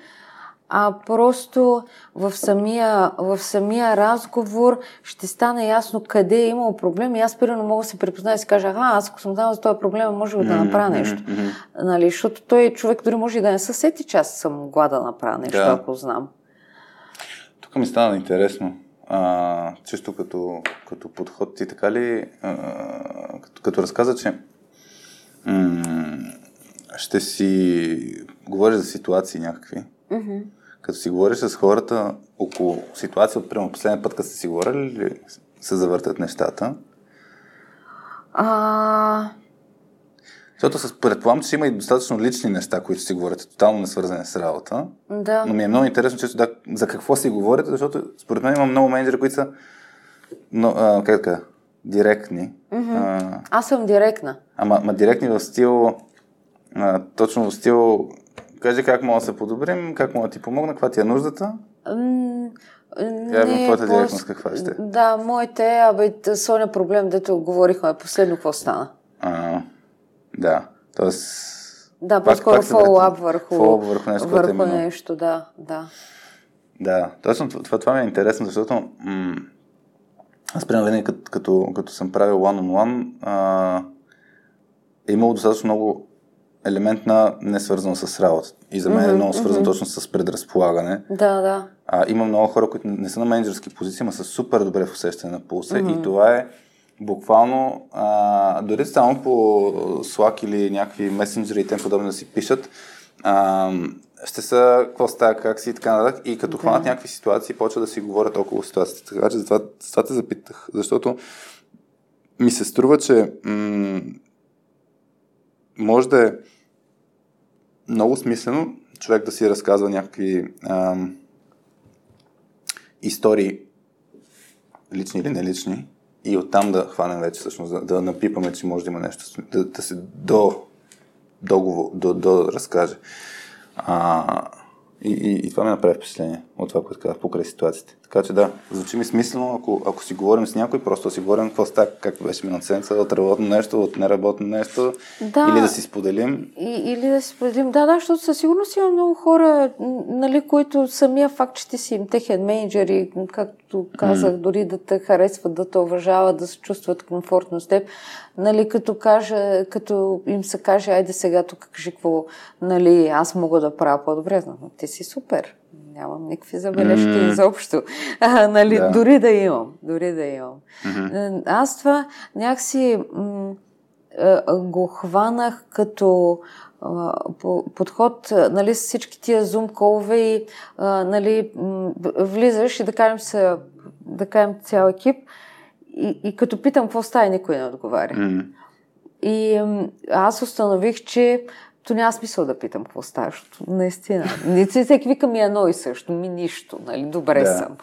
а просто в самия, в самия разговор ще стане ясно къде е имало проблем и аз примерно мога да се припозная и си кажа, а, аз ако съм знала за този проблем, може да направя нещо. Mm-hmm. Нали, защото той човек дори може и да не се сети, че аз съм могла да направя нещо, да. ако знам. Тук ми стана интересно. А, чисто като, като подход ти така ли, а, като, като разказа, че м- ще си говориш за ситуации някакви, mm-hmm. като си говориш с хората около ситуация, от примерно последния път, като сте си говорили, ли се завъртат нещата? А... Защото предполагам, че има и достатъчно лични неща, които си говорите, тотално не свързани с работа. Да. Но ми е много интересно, че да, за какво си говорите, защото според мен има много менеджери, които са но, а, как така, директни. Mm-hmm. А, Аз съм директна. Ама, ама директни в стил, а, точно в стил, кажи как мога да се подобрим, как мога да ти помогна, каква ти е нуждата. Mm, Явно твоята по... директност каква ще? Да, моите, абе, Соня проблем, дето говорихме последно, какво стана? А, да, тоест... Да, по-скоро фоллоуап върху, върху нещо, върху именно... нещо, да, да. Да, точно това, това ми е интересно, защото м- аз примерно винаги като, като, като съм правил one-on-one, а, е имало достатъчно много елемент на не свързано с работа. И за мен mm-hmm, е много свързано mm-hmm. точно с предразполагане. Да, да. А, има много хора, които не са на менеджерски позиции, но са супер добре в усещане на пулса mm-hmm. и това е буквално, а, дори само по Slack или някакви месенджери и тем подобни да си пишат, а, ще са какво става, как си и така нататък. И като да. хванат някакви ситуации, почва да си говорят около ситуацията. Така че затова, затова те запитах. Защото ми се струва, че м- може да е много смислено човек да си разказва някакви ам, истории, лични или нелични, и оттам да хванем вече, всъщност, да, да напипаме, че може да има нещо, да, да се до, договор, до, до разкаже. А, и, и, и това ми направи впечатление от това, което казах покрай ситуациите. Така че да, звучи ми смислено, ако, ако си говорим с някой, просто си говорим какво става, как беше миналата седмица, от работно нещо, от неработно нещо, да. или да си споделим. И, или да си споделим, да, да, защото със сигурност има много хора, нали, които самия факт, че ти си им техен менеджер и, както казах, mm. дори да те харесват, да те уважават, да се чувстват комфортно с теб, нали, като, каже, като им се каже, айде сега тук кажи какво, нали, аз мога да правя по-добре, но ти си супер нямам никакви забележки mm. изобщо. А, нали, да. Дори да имам. Дори да имам. Mm-hmm. Аз това някакси м- го хванах като подход, нали, с всички тия зум колове и нали, влизаш и да кажем, се, да кажем цял екип и, и като питам какво става, никой не отговаря. Mm. И аз установих, че то няма смисъл да питам какво става, защото наистина. Не всеки вика ми едно и също, ми нищо, нали, добре да. съм.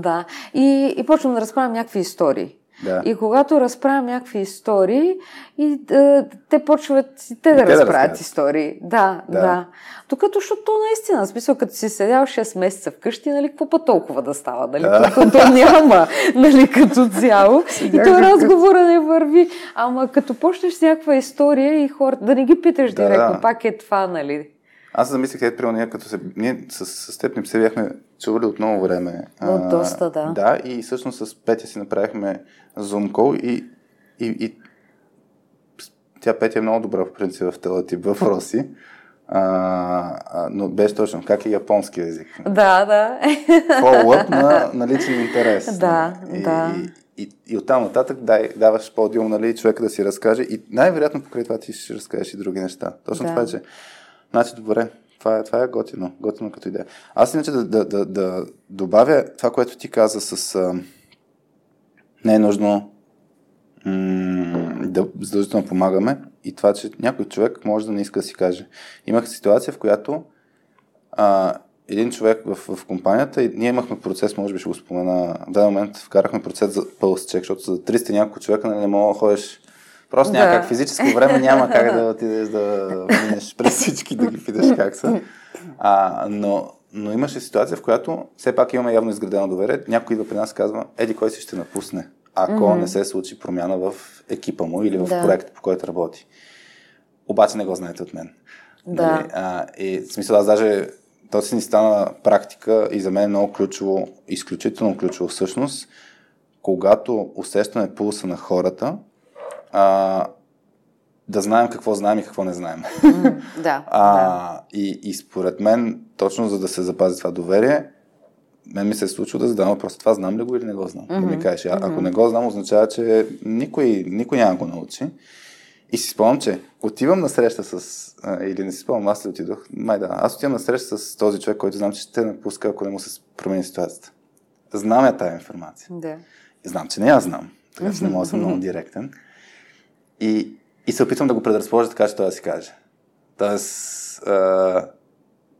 Да. И, и почвам да разправям някакви истории. Да. И когато разправям някакви истории, и, а, те почват и те и да те разправят да истории. Да, да. да. Докато, защото наистина, смисъл, като си седял 6 месеца вкъщи, нали, какво па толкова да става, нали, да. като то няма, нали, като цяло. и то разговора не върви. Ама като почнеш с някаква история и хората, да не ги питаш да, директно, да. пак е това, нали. Аз замислих, ето, примерно, ние като се, ние с, с теб не се бяхме чували от много време. От доста, да. Да, и всъщност с Петя си направихме Zoom call и, и, и тя Петя е много добра в принцип в този тип въпроси. А, а, но без точно как е японски език. Да, да. Follow-up на, на личен интерес. Да, и, да. И, и, и оттам нататък дай, даваш подиум, нали, човека да си разкаже и най-вероятно покрай това ти ще разкажеш и други неща. Точно да. това че Значи, добре, това е, това е готино, готино като идея. Аз иначе да, да, да, да добавя това, което ти каза с... А, не е нужно м- да задължително помагаме и това, че някой човек може да не иска да си каже. Имах ситуация, в която а, един човек в, в компанията и ние имахме процес, може би ще го спомена, в даден момент вкарахме процес за пълс чек, защото за 300 няколко човека нали, не мога да ходиш Просто да. някак физическо време няма как да отидеш да минеш през всички да ги питаш как са. А, но, но имаше ситуация, в която все пак имаме явно изградено доверие. Някой идва при нас и казва, еди кой си ще напусне, ако mm-hmm. не се случи промяна в екипа му или в да. проекта, по който работи. Обаче не го знаете от мен. Да. Нали? А, и в смисъл аз даже то си ни стана практика и за мен е много ключово, изключително ключово всъщност, когато усещаме пулса на хората, а, да знаем какво знаем и какво не знаем. Mm, да, а, да. И, и според мен, точно за да се запази това доверие, мен ми се е случило да задам въпрос, това знам ли го или не го знам. Mm-hmm. Да ми кажеш, а, ако не го знам, означава, че никой, никой няма го научи. И си спомням, че отивам на среща с, а, или не си спомням, аз ли отидох, май да, аз отивам на среща с този човек, който знам, че ще напуска, ако не му се промени ситуацията. Знам я тая информация. Да. И знам, че не я знам, така че не мога да съм много директен. И, и се опитвам да го предразположа така, че той да си каже. Тоест, а,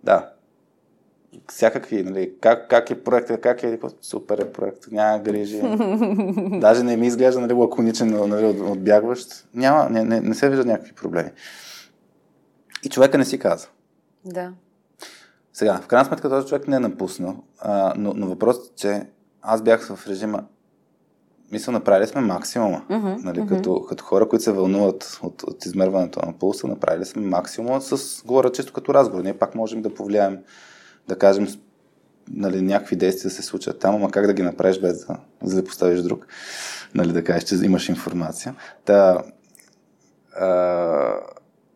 да, всякакви, нали, как, как е проектът, как е, супер е проект, няма грижи. Даже не ми изглежда нали, лаконичен, нали, отбягващ. Няма, не, не, не се виждат някакви проблеми. И човека не си каза. Да. Сега, в крайна сметка този човек не е напуснал, а, но, но въпросът е, че аз бях в режима мисля, направили сме максимума. Mm-hmm. Нали, mm-hmm. Като, като хора, които се вълнуват от, от измерването на пулса, направили сме максимума с говоря чисто като разговор. Ние пак можем да повлияем, да кажем, нали, някакви действия да се случат там, ама как да ги направиш без да, за да поставиш друг. Нали, да кажеш, че имаш информация. Та, а,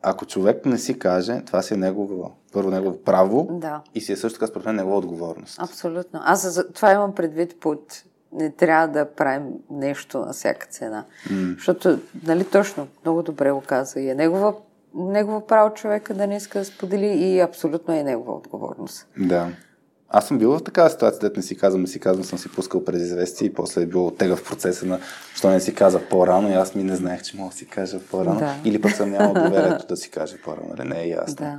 ако човек не си каже, това си е негово, първо негово право да. и си е също така според мен негова отговорност. Абсолютно. Аз за това имам предвид под не трябва да правим нещо на всяка цена. М. Защото, нали точно, много добре го каза и е негова, негова право човека да не иска да сподели и абсолютно е негова отговорност. Да. Аз съм бил в такава ситуация, дето не си казвам, не си казвам, съм си пускал предизвестие и после е бил тега в процеса на, що не си каза по-рано и аз ми не знаех, че мога да си кажа по-рано. Да. Или пък съм нямал доверието да си кажа по-рано, нали? Не е ясно. Да.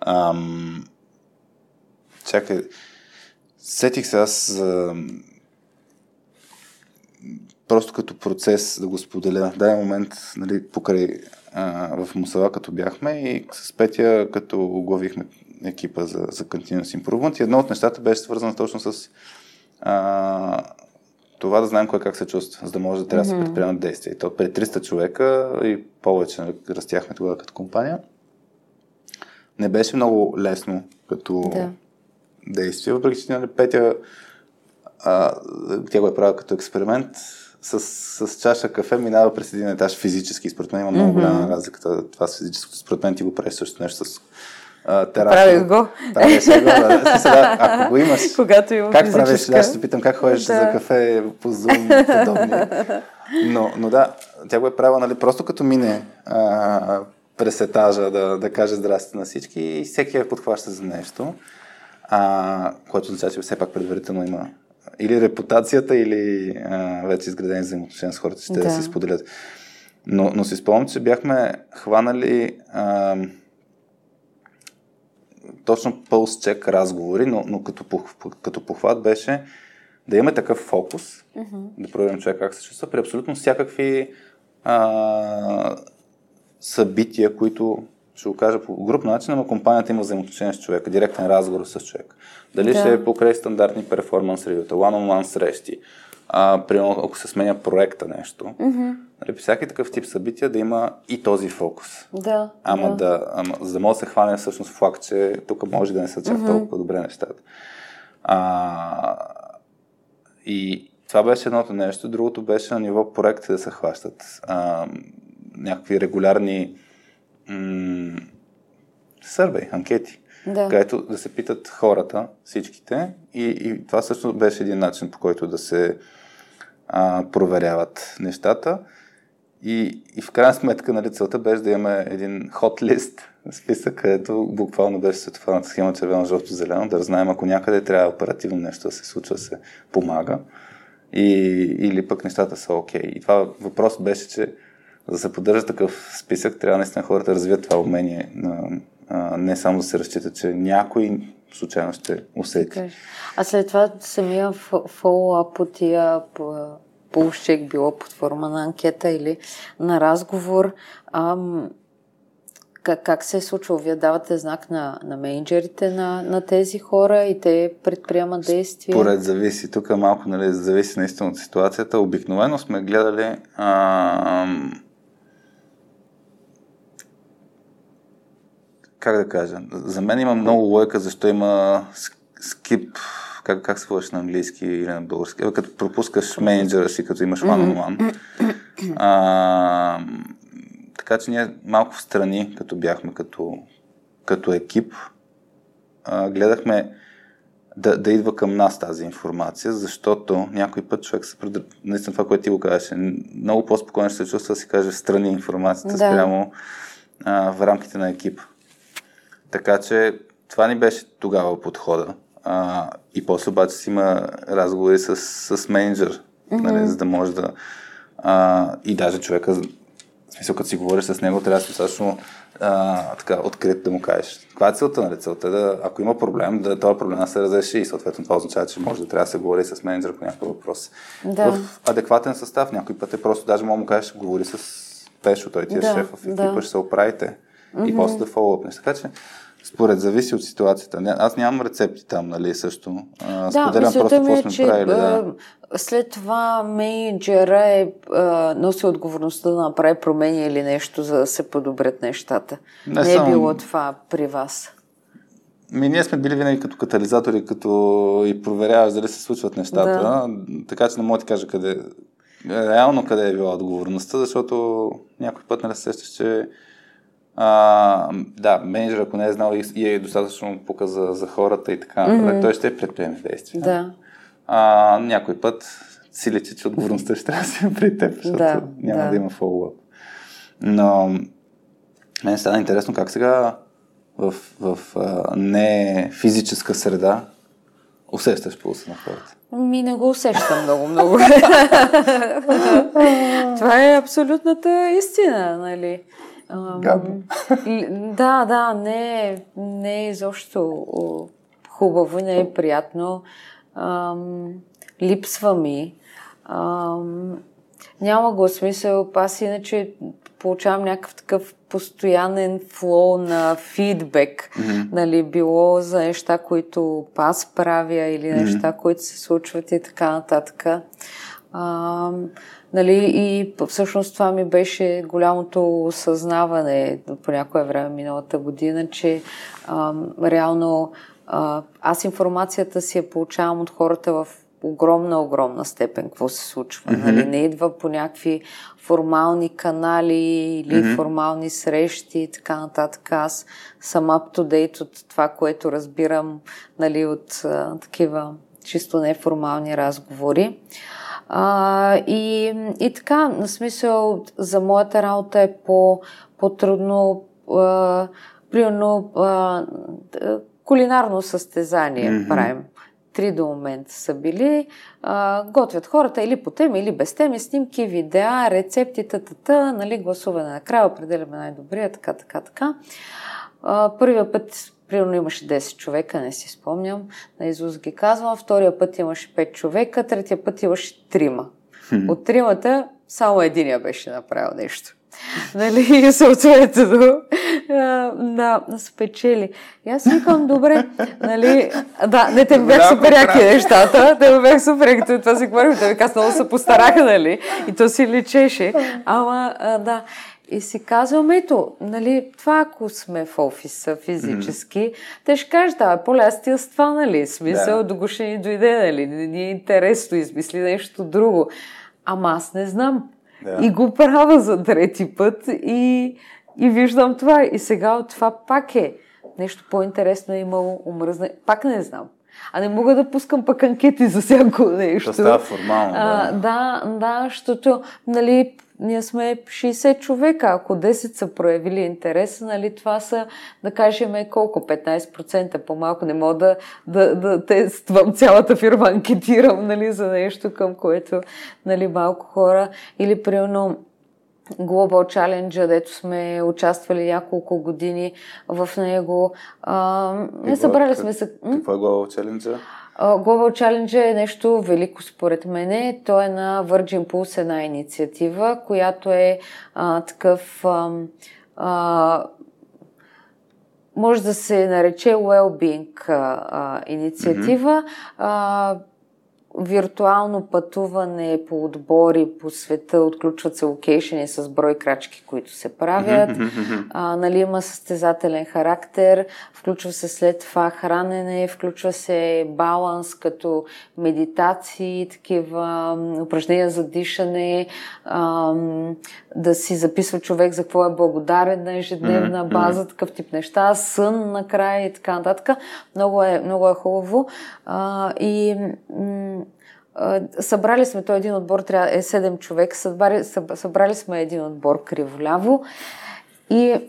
Ам... Чакай, сетих се аз за... Просто като процес да го споделя. Дай момент, нали, покрай а, в Мусала, като бяхме и с Петя, като оглавихме екипа за, за Continuous Improvement. И едно от нещата беше свързано точно с а, това да знаем кой как се чувства, за да може да трябва да се предприемат действия. И то при 300 човека и повече растяхме тогава като компания. Не беше много лесно като Да. действие, въпреки че нали, Петя а, тя го е правила като експеримент. С, с чаша кафе минава през един етаж физически. Според мен има много голяма разлика. Това с физическото. Според мен ти го правиш също нещо с терапия. Правих го. Правиш го, да. Сега, ако го имаш, Когато има как правиш? физическа. Аз ще те питам как ходиш Да. за кафе по Zoom и подобни. Но, но да, тя го е правила, нали, просто като мине а, през етажа да, да каже здрасти на всички и всеки я подхваща за нещо, а, което означава, че все пак предварително има или репутацията, или а, вече изградени взаимоотношения с хората, ще да. Да. си споделят. Но, но си спомням, че бяхме хванали а, точно пълс-чек разговори, но, но като, като похват беше да имаме такъв фокус, mm-hmm. да проверим човек как се чувства при абсолютно всякакви а, събития, които ще го кажа по груп начин, но компанията има взаимоотношение с човека, директен разговор с човек. Дали Да. ще е покрай стандартни перформанс ревюта, one-on-one срещи, а, примерно ако се сменя проекта нещо, mm-hmm. нали, при всяки такъв тип събития да има и този фокус. Да. Ама да. да, ама, за да може да се хване всъщност факт, че тук може да не са чак mm-hmm. толкова добре нещата. А, и това беше едното нещо. Другото беше на ниво проекти да се хващат. А, някакви регулярни м- сървей, анкети, Да. където да се питат хората, всичките. И, и това също беше един начин, по който да се а, проверяват нещата. И, и в крайна сметка, нали, целта беше да имаме един хот лист, списък, където буквално беше светофарната схема червено, жълто, зелено, да знаем, ако някъде трябва оперативно нещо да се случва, се помага. И, или пък нещата са окей. И това въпрос беше, че за да се поддържа такъв списък, трябва наистина хората да развият това умение, на, а, не само да се разчита, че някой случайно ще усети. А след това самия фоллоуап по тия по- пулсчек било под форма на анкета или на разговор. Ам, как, как се е случило? Вие давате знак на, на менеджерите на, на тези хора и те предприемат действия? Поред зависи. Тук малко нали, зависи наистина от ситуацията. Обикновено сме гледали а, как да кажа, за мен има много лойка, защо има скип, как, как се водиш на английски или на български, като пропускаш менеджера си, като имаш one-on-one. А, така че ние малко в страни, като бяхме като, като екип, а, гледахме да, да идва към нас тази информация, защото някой път човек се пред... наистина това, което ти го кажеш, е много по-спокойно ще се чувства да си каже страни информацията Да. спрямо а, в рамките на екип. Така че това ни беше тогава подхода. А, и после обаче си има разговори с, с менеджер, mm-hmm. нали, за да може да... А, и даже човека, в смисъл, като си говориш с него, трябва да си достатъчно а, така, открит да му кажеш. Каква е целта? Нали? Целта е да, ако има проблем, да този проблем да се разреши и съответно това означава, че може да трябва да се говори с менеджер по някакъв въпрос. Да. В адекватен състав, някой път е просто, даже мога му кажеш, говори с Пешо, той ти е Да, шеф в екипа, да. ще се оправите. И после да фоллъпнеш. Така че, според зависи от ситуацията. Не, Аз нямам рецепти там, нали, също. А, Да, споделям мисълта просто ми какво е, сме че правили. Да. след това менеджера е, а, носи отговорността да направи промени или нещо, за да се подобрят нещата. Не Не, е само- било това при вас. Ми, ние сме били винаги като катализатори, като и проверяваш дали се случват нещата. Да. Така че не мога да ти кажа къде, реално къде е била отговорността, защото някой път не сещаш, че а, да, менеджер, ако не е знал и е достатъчно пука за, за хората и така, mm-hmm. той ще предприеме действия. Да. а, някой път си лечи, че отговорността ще трябва да си при теб, защото Да, няма да. да, има фоллоуап. Но мен стана интересно как сега в, в а, не физическа среда усещаш пулса на хората. Ми не го усещам много, много. Това е абсолютната истина, нали? Гадно. Да, да, не, не е изобщо хубаво, не е приятно. Ам, липсва ми. Ам, няма го смисъл. Аз иначе получавам някакъв такъв постоянен флоу на фидбек, mm-hmm. нали, било за неща, които аз правя или неща, mm-hmm. които се случват и така нататък. А, нали, и всъщност това ми беше голямото осъзнаване по някое време миналата година, че а, реално а, аз информацията си я получавам от хората в огромна, огромна степен какво се случва. Mm-hmm. Нали? Не идва по някакви формални канали или mm-hmm. формални срещи и така нататък. Аз съм up to date от това, което разбирам нали, от а, такива чисто неформални разговори. А, и, и така, на смисъл, за моята работа е по, по-трудно, а, примерно, а, кулинарно състезание mm-hmm. правим три до момента са били, а, готвят хората или по теми, или без теми, снимки, видеа, рецепти, тата, нали, гласуване накрая, определяме най-добрия, така, така, така. А, първия път, примерно, имаше 10 човека, не си спомням, на Изус ги казвам, втория път имаше 5 човека, третия път имаше трима. От тримата само единия беше направил нещо. Нали, и съответно да, спечели. И аз викам, добре, нали, да, не, те бях супер яки нещата, те бях супер яки, това си говорим, те аз много се постараха, нали, и то си личеше, ама, да, и си казвам, ето, нали, това ако сме в офиса физически, mm-hmm. те ще кажат, да, по-лясти с това, нали, смисъл, да. до ще ни дойде, нали, не ни е интересно, измисли нещо друго. Ама аз не знам. Да. И го правя за трети път и, и виждам това. И сега от това пак е нещо по-интересно е имало, омръзна. Пак не знам. А не мога да пускам пък анкети за всяко нещо. То става формално. А, да, да, защото, нали, ние сме 60 човека. Ако 10 са проявили интерес, нали, това са, да кажем, колко? 15% по-малко. Не мога да, да, да тествам цялата фирма, анкетирам нали, за нещо, към което нали, малко хора. Или, примерно, Global Challenge, дето сме участвали няколко години в него. А, не събрали сме се... Какво е Global Challenge? Global Challenge е нещо велико според мене. То е на Virgin Pulse една инициатива, която е а, такъв а, а, може да се нарече well-being а, инициатива. Mm-hmm. А, виртуално пътуване по отбори по света, отключват се локейшени с брой крачки, които се правят. а, нали, има състезателен характер, включва се след това хранене, включва се баланс като медитации, такива упражнения за дишане, а, да си записва човек за какво е благодарен на ежедневна база, такъв тип неща, сън накрая и така нататък. Много е, много е хубаво. А, и м- Събрали сме, той един отбор трябва, е 7 човека, събрали, събрали сме един отбор криволяво и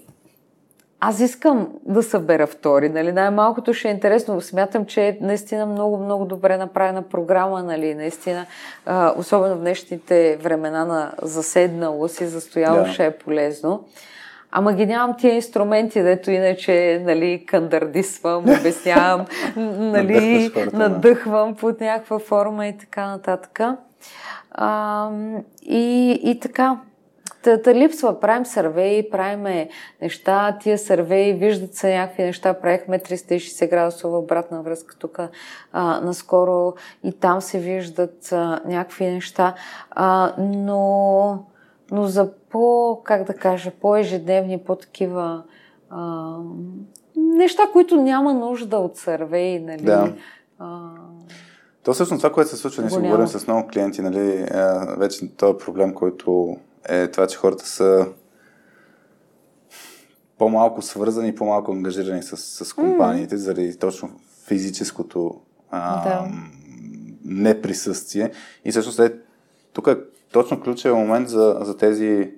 аз искам да събера втори, нали, най-малкото ще е интересно, смятам, че е наистина много, много добре направена програма, нали, наистина, а, особено в днешните времена на заседналост и застояло да. ще е полезно. Ама ги нямам тия инструменти, дето иначе, нали, кандардисвам, обяснявам, нали, надъхвам под някаква форма и така нататък. А, и, и така, Та, липсва, правим сървеи, правим неща, тия сървеи, виждат се някакви неща, правихме 360 градусова обратна връзка тук а, наскоро. И там се виждат а, някакви неща, а, но, но за по, как да кажа, по-ежедневни, по-такива а, неща, които няма нужда от сървей, нали? Да. А, то всъщност това, което се случва, ние си говорим с много клиенти, нали, вече този проблем, който е това, че хората са по-малко свързани, по-малко ангажирани с, с компаниите, mm. заради точно физическото а, да. неприсъствие. И всъщност е, тук е точно ключовия момент за, за тези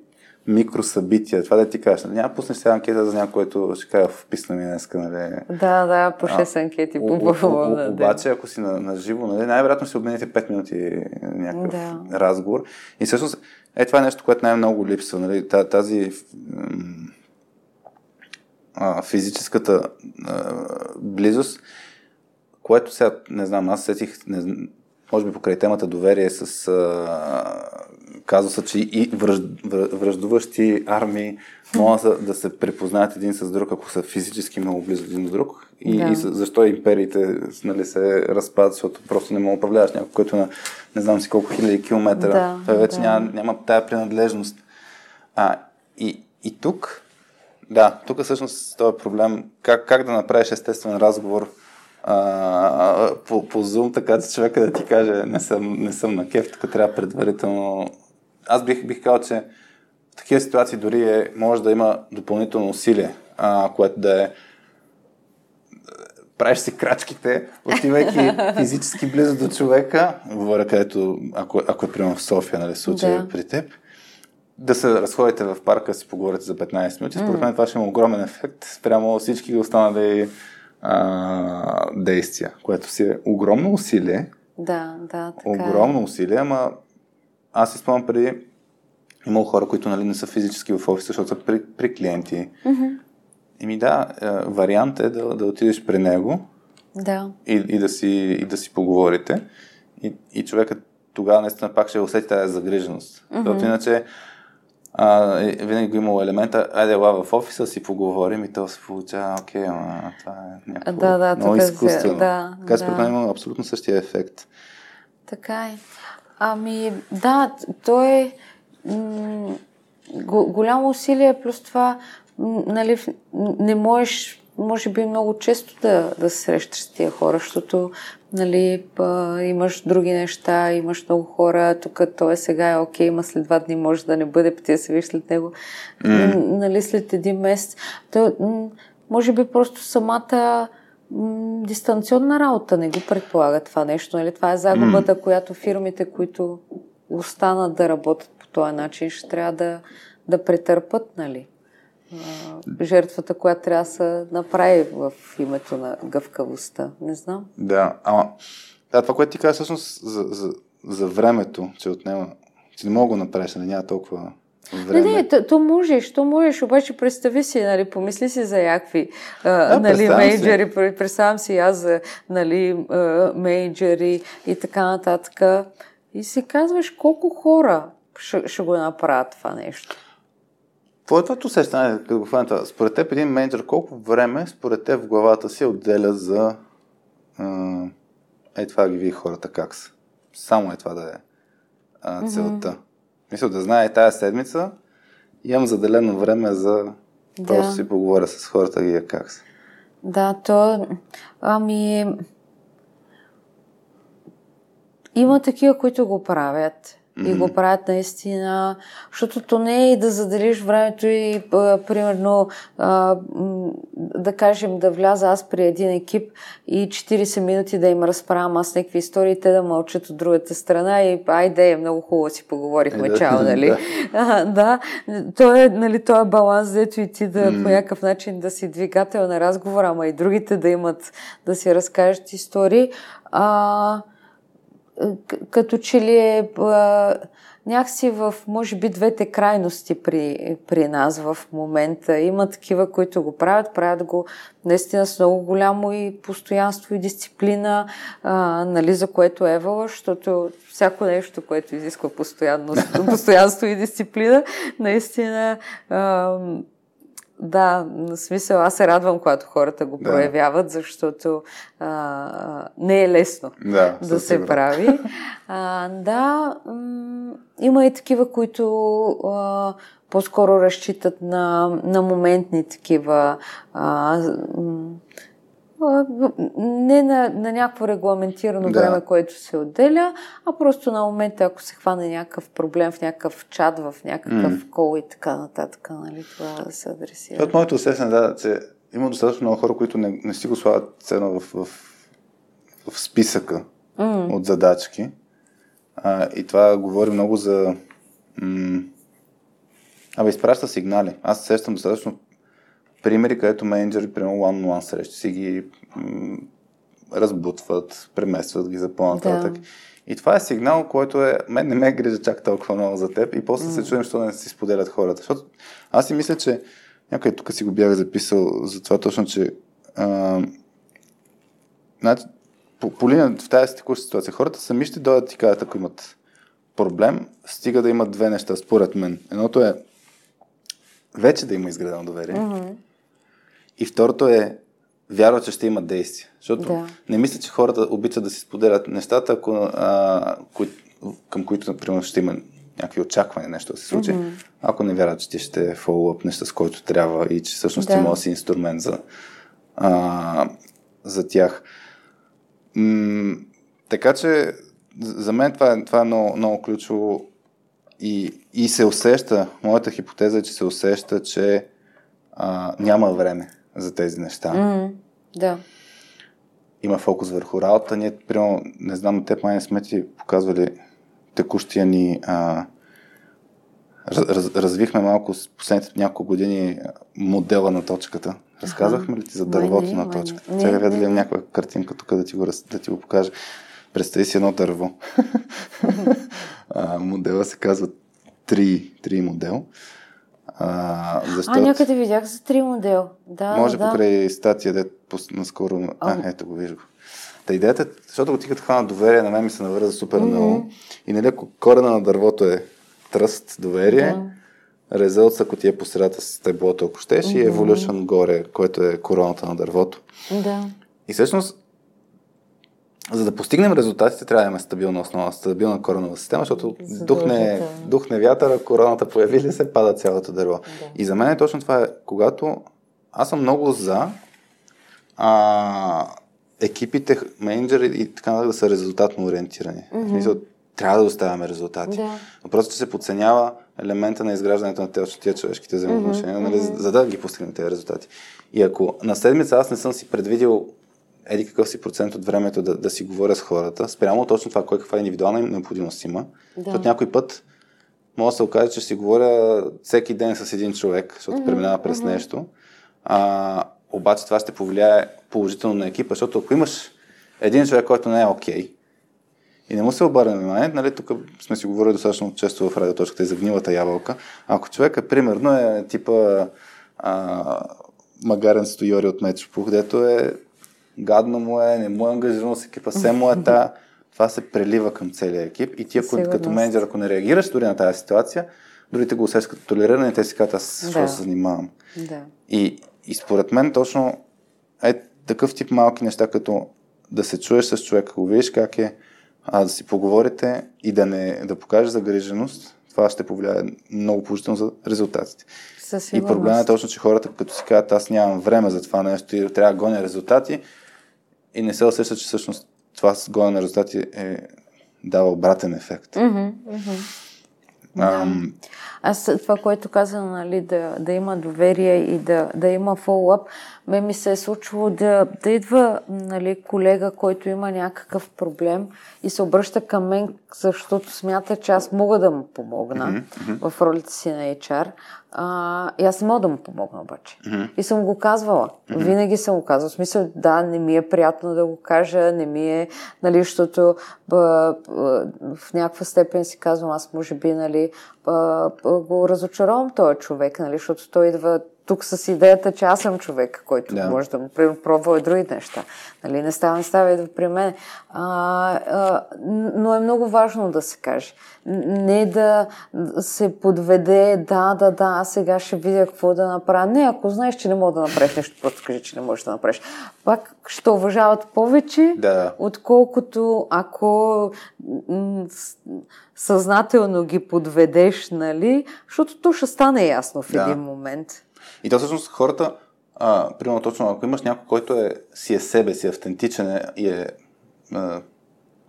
микросъбития. Това да ти кажеш. Няма пуснеш сега анкета за някой, което ще кажа вписна ми днеска, нали? Да, да, по 6 анкети по бърво. Обаче, ако си на, на живо, нали, най-вероятно си обмените 5 минути някакъв да. разговор. И всъщност, е това е нещо, което най-много липсва. Нали? Тази а, физическата а, близост, което сега, не знам, аз сетих, не, може би покрай темата доверие с а, казва се, че и връж, връждуващи армии могат да, се препознаят един с друг, ако са физически много близо един до друг. И, да. и защо империите нали, се разпадат, защото просто не мога управляваш някой, който е на не знам си колко хиляди километра. Да, Той вече да. няма, няма тая принадлежност. А, и, и тук, да, тук всъщност този проблем, как, как да направиш естествен разговор а, по, по Zoom, така че човека да ти каже не съм, не съм на кеф, тук трябва предварително аз бих, бих казал, че в такива ситуации дори е, може да има допълнително усилие, а, което да е правиш си крачките, отивайки физически близо до човека, говоря където, ако, ако е примерно в София, нали, случай да. при теб, да се разходите в парка, си поговорите за 15 минути. Според мен това ще има огромен ефект спрямо всички останали а, действия, което си е огромно усилие. Да, да, така е. Огромно е. усилие, ама аз си спомням преди, имало хора, които нали, не са физически в офиса, защото са при, при клиенти. Mm-hmm. И ми да, е, вариант е да, да отидеш при него да. И, и, да си, и да си поговорите. И, и човекът тогава наистина пак ще усети тази загриженост. Mm-hmm. Защото иначе а, винаги го имало елемента, айде ела в офиса си поговорим и то се получава, окей, ама това е някакво да, да, много изкуствено. Се, да, така според мен има абсолютно същия ефект. Така е. Ами, да, то е м- голямо усилие, плюс това, м- нали, не можеш, може би много често да, да се срещаш с тия хора, защото нали, па, имаш други неща, имаш много хора, тук той е сега е окей, има след два дни може да не бъде, ти да се виж след него, mm. нали, след един месец. То, може би просто самата дистанционна работа не го предполага това нещо. Нали? Това е загубата, mm. която фирмите, които останат да работят по този начин, ще трябва да, да претърпат. Нали? жертвата, която трябва да се направи в името на гъвкавостта. Не знам. Да, ама да, това, което ти каза всъщност за, за, за времето, че отнема, че не мога да го направиш, нали, няма толкова Време. Не, не, то, то можеш, то можеш, обаче представи си, нали, помисли си за якви да, нали, мейджери, представям си аз за нали, мейджери и така нататък. И си казваш колко хора ще, ще го направят това нещо. Какво е твоето усещане, като го фанта? Според теб един менеджер колко време според теб в главата си отделя за е това ги вие хората как са? Само е това да е а, целта. Mm-hmm. Мисля да знае тази седмица имам заделено време за да. просто си поговоря с хората ги как са. Да, то ами има такива, които го правят mm-hmm. и го правят наистина, защото то не е и да заделиш времето и а, примерно а, да кажем да вляза аз при един екип и 40 минути да им разправям аз някакви истории, те да мълчат от другата страна и айде, е много хубаво си поговорихме, е, чао, нали? да. А, да, то е, нали, то е баланс, дето и ти да mm. по някакъв начин да си двигател на разговора, ама и другите да имат, да си разкажат истории. А, като че ли е а, някакси в, може би, двете крайности при, при нас в момента. Има такива, които го правят, правят го наистина с много голямо и постоянство и дисциплина, а, нали, за което е вала, защото всяко нещо, което изисква постоянство и дисциплина, наистина а, да, на смисъл, аз се радвам, когато хората го да. проявяват, защото а, не е лесно да, да се сигурно. прави. А, да, м- има и такива, които а, по-скоро разчитат на, на моментни такива а, м- не на, на някакво регламентирано да. време, което се отделя, а просто на момента, ако се хване някакъв проблем в някакъв чат, в някакъв mm. кол и така нататък, нали, това да се адресира. От моето усещане, да, че има достатъчно много хора, които не, не си го слагат цено в, в, в списъка mm. от задачки. А, и това говори много за... М- Абе, изпраща сигнали. Аз сещам достатъчно примери, където менеджери, примерно one-on-one срещи, си ги м- разбутват, преместват ги за по-нататък. Да. И това е сигнал, който е, мен не ме грижа чак толкова много за теб и после mm. се чудим, защо не си споделят хората. Защото аз си мисля, че някъде тук си го бях записал за това точно, че а, значи, по, по линия в тази текуща ситуация, хората сами ще дойдат и кажат, ако имат проблем, стига да имат две неща, според мен. Едното е вече да има изградено доверие. Mm-hmm. И второто е вярва, че ще има действие. Защото да. не мисля, че хората обичат да си споделят нещата, ако, а, кои, към които, например, ще има някакви очаквания нещо да се случи, mm-hmm. ако не вярват, че ти ще фоллоуп неща, с който трябва и че всъщност да. ти може да си инструмент за, а, за тях. М- така че за мен това е, това е много, много ключово и, и се усеща, моята хипотеза е, че се усеща, че а, няма време за тези неща. Mm, да. Има фокус върху работа. Ние, примерно, не знам, те май не сме ти показвали текущия ни а, раз, развихме малко с последните няколко години модела на точката. Разказахме ли ти за дървото не, на точката? Сега видя ли някаква картинка тук да ти го, да ти го покажа. Представи си едно дърво. а, модела се казва 3, 3 модел. А, защото... а някъде видях за 3 модел. Да, Може да. покрай статия, де наскоро... А, а, ето го, виж го. Та идеята, защото го ти като хвана доверие, на мен ми се навърза супер mm-hmm. много. И нали, ако корена на дървото е тръст, доверие, да. резулт, ако ти е по средата с теблото, ако щеш, mm-hmm. и evolution горе, което е короната на дървото. Да. И всъщност, за да постигнем резултатите, трябва да имаме стабилна основа, стабилна коронова система, защото духне, духне вятъра, короната появи ли се, пада цялото дърво. Да. И за мен е точно това е, когато аз съм много за а, екипите, менеджери и така да са резултатно ориентирани. Mm-hmm. В смисъл, трябва да оставяме резултати. Да. Но просто се подценява елемента на изграждането на тези, тия човешките взаимоотношения, mm-hmm. нали, за, за да ги постигнем тези резултати. И ако на седмица аз не съм си предвидил еди какъв си процент от времето да, да си говоря с хората, спрямо точно това, кой каква индивидуална необходимост има. Да. Защото някой път може да се окаже, че си говоря всеки ден с един човек, защото mm-hmm. преминава през mm-hmm. нещо. А, обаче това ще повлияе положително на екипа, защото ако имаш един човек, който не е окей, okay, и не му се обърне внимание, нали, тук сме си говорили достатъчно често в радиоточката и за гнилата ябълка. Ако човека, примерно, е типа а, магарен стоиори от Мечопух, дето е гадно му е, не му е ангажирано с екипа, се му е та, това се прелива към целия екип и ти ако, като менеджер, ако не реагираш дори на тази ситуация, дори те го усещат като толериране, те си казват, аз да. се занимавам. Да. И, и според мен точно е такъв тип малки неща, като да се чуеш с човека, го видиш как е, а да си поговорите и да не да покажеш загриженост, това ще повлияе много положително за резултатите. И проблемът е точно, че хората, като си казват, аз нямам време за това нещо и трябва да гоня резултати, и не се усеща, че всъщност това с гоня на резултати е дава обратен ефект. Mm-hmm, mm-hmm. Ам... Аз това, което каза, нали, да, да има доверие и да, да има фоллоуап, ме ми се е случило да, да идва нали, колега, който има някакъв проблем и се обръща към мен, защото смята, че аз мога да му помогна mm-hmm. в ролята си на HR. А, и аз не мога да му помогна обаче. Mm-hmm. И съм го казвала. Mm-hmm. Винаги съм го казвала. В смисъл, да, не ми е приятно да го кажа, не ми е, нали, защото бъ, бъ, в някаква степен си казвам, аз може би, нали, бъ, бъ, го разочаровам този човек, нали, защото той идва тук с идеята, че аз съм човек, който да. може да му пробва и други неща. Нали, не става, не става и да при мен. А, а, но е много важно да се каже. Не да се подведе, да, да, да, аз сега ще видя какво да направя. Не, ако знаеш, че не мога да направиш нещо, просто кажи, че не можеш да направиш. Пак ще уважават повече, да. отколкото ако съзнателно ги подведеш, нали, защото то ще стане ясно в да. един момент. И то всъщност хората, а, примерно точно, ако имаш някой, който е, си е себе си, автентичен е, и е, а,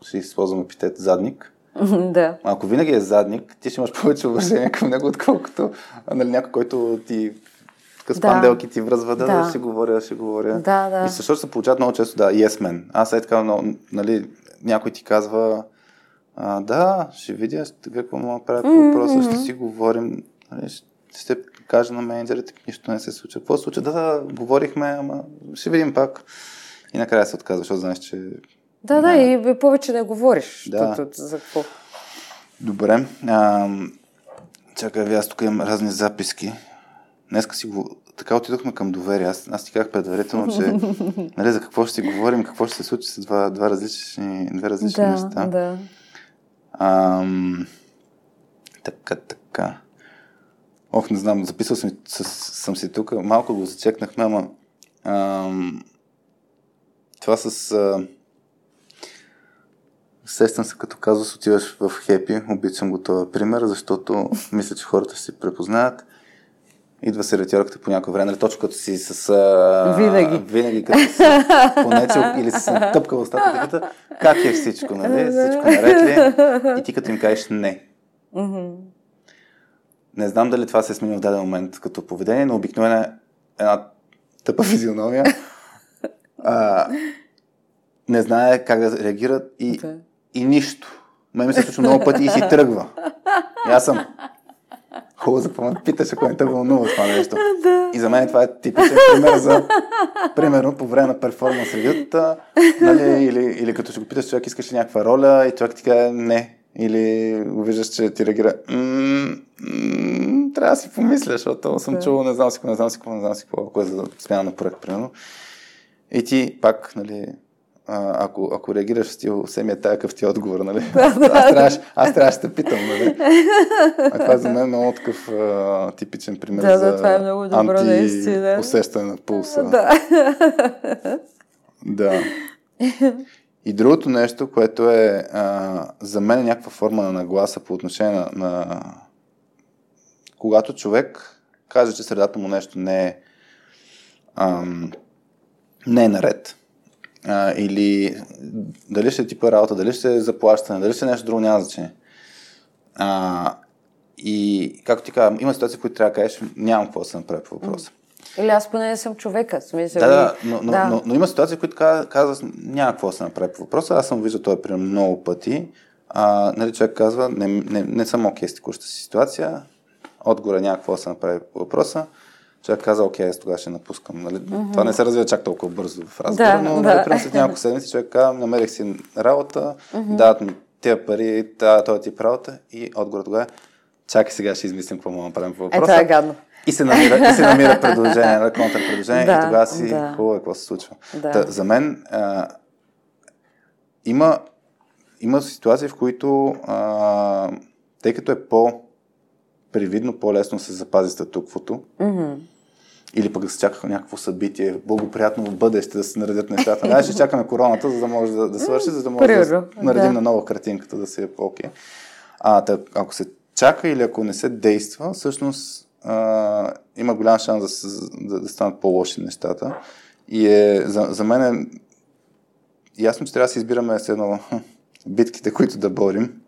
ще използвам епитет, задник, да. Ако винаги е задник, ти ще имаш повече уважение към него, отколкото нали, някой, който ти с да. панделки ти връзва, да, да, ще говоря, ще говоря. Да, да. И също се получават много често, да, yes man. Аз е така, но, нали, някой ти казва, а, да, ще видя какво направя по въпроса, mm-hmm. ще си говорим, нали, ще кажа на менеджерите, нищо не се случва. Какво се случва? Да, да, говорихме, ама ще видим пак. И накрая се отказва, защото знаеш, че... Да, да, и повече не говориш. Да. Тут, за какво? Добре. А, чакай, аз тук имам разни записки. Днеска си го... Така отидохме към доверие. Аз, аз ти казах предварително, че нали, за какво ще си говорим, какво ще се случи с два, два различни, две различни да, неща. Да. Ам, така, така. Ох, не знам, записал съм, с, съм си тук, малко го зачекнахме, ама ам, това с... А, Сещам се, като казваш, отиваш в Хепи, обичам го този пример, защото мисля, че хората ще си препознаят. Идва сервитьорката по някое време, нали, точно като си с... А, винаги. Винаги, като си понечел или си тъпкал устата, като как е всичко, нали? Всичко наред ли? И ти като им кажеш не. Не знам дали това се е сменило в даден момент като поведение, но обикновено е една тъпа физиономия. А, не знае как да реагират и, okay. и нищо. Ме ми се случва много пъти и си тръгва. И аз съм хубаво запомня, питаш, ако не те вълнува това нещо. Да. И за мен това е типичен пример за, примерно, по време на перформанс ревюта, нали, или, или като ще го питаш човек, искаш ли някаква роля и човек ти каже не. Или го виждаш, че ти реагира трябва да си помисля, защото съм чувал, не знам си какво, не знам си какво, не знам си какво, ако е за смяна на проект, примерно. И ти пак, нали, а, ако, ако реагираш в стил, все ми е тая какъв ти е отговор, нали? аз, трябваше, аз трябваше да питам, нали? А това е за мен много такъв а, типичен пример да, за да, това е много добро, наистина. усещане на пулса. Да. да. И другото нещо, което е а, за мен е някаква форма на нагласа по отношение на, на когато човек каже, че средата му нещо не е ам, не е наред. А, или дали ще е типа работа, дали ще е заплащане, дали ще е нещо друго, няма значение. А, и, както ти казвам, има ситуации, в които трябва да кажеш, нямам какво да се направи по въпроса. Или аз поне не съм човека. Смисъл, да, да, но, но, да. Но, но, има ситуации, в които казваш, няма какво да се направи по въпроса. Аз съм виждал това пример много пъти. А, нали, човек казва, не, не, не съм окей okay с текущата си ситуация, отгоре няма какво да се направи по въпроса човек каза, окей, аз тогава ще напускам. Нали? Mm-hmm. Това не се развива чак толкова бързо в разговора, да, но да. Нали, след няколко седмици човек каза, намерих си работа, mm-hmm. дават ми тези пари, този тип работа и отгоре тогава, чакай сега ще измислим какво мога да направим по въпроса. Е, това е гадно. И се намира, и се намира предложение, на контрпредложение да, и тогава си да. хубаво какво се случва. Да. Та, за мен а, има, има ситуации, в които а, тъй като е по привидно, по-лесно се запази статуквото, mm-hmm или пък да се чака някакво събитие, благоприятно в бъдеще да се наредят нещата. Ай, ще чакаме короната, за да може да, да свърши, за да може Примерно, да наредим да. на нова картинката, да си е по-окей. А, тък, ако се чака или ако не се действа, всъщност а, има голям шанс да, да, да станат по-лоши нещата. И е, за, за мен е ясно, че трябва да се избираме с едно битките, които да борим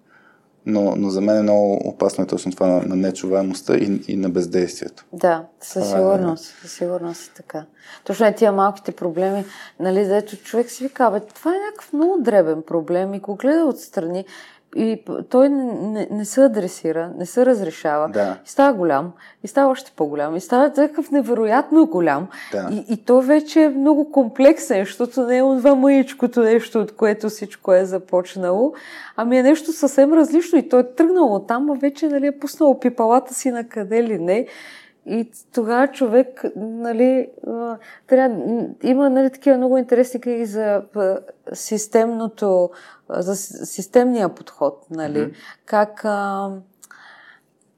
но, но за мен е много опасно е точно това на, на нечуваемостта и, и на бездействието. Да, със сигурност, със сигурност е така. Точно е тия малките проблеми, нали, дето човек си вика, бе, това е някакъв много дребен проблем и го гледа отстрани и той не, не, се адресира, не се разрешава. Да. И става голям, и става още по-голям, и става такъв невероятно голям. Да. И, и то вече е много комплексен, защото не е това мъичкото нещо, от което всичко е започнало, ами е нещо съвсем различно. И той е тръгнал от там, а вече нали, е пуснал пипалата си на къде ли не. И тогава човек, нали, трябва, има нали, такива много интересни книги за системното, за системния подход, нали, mm-hmm. как а,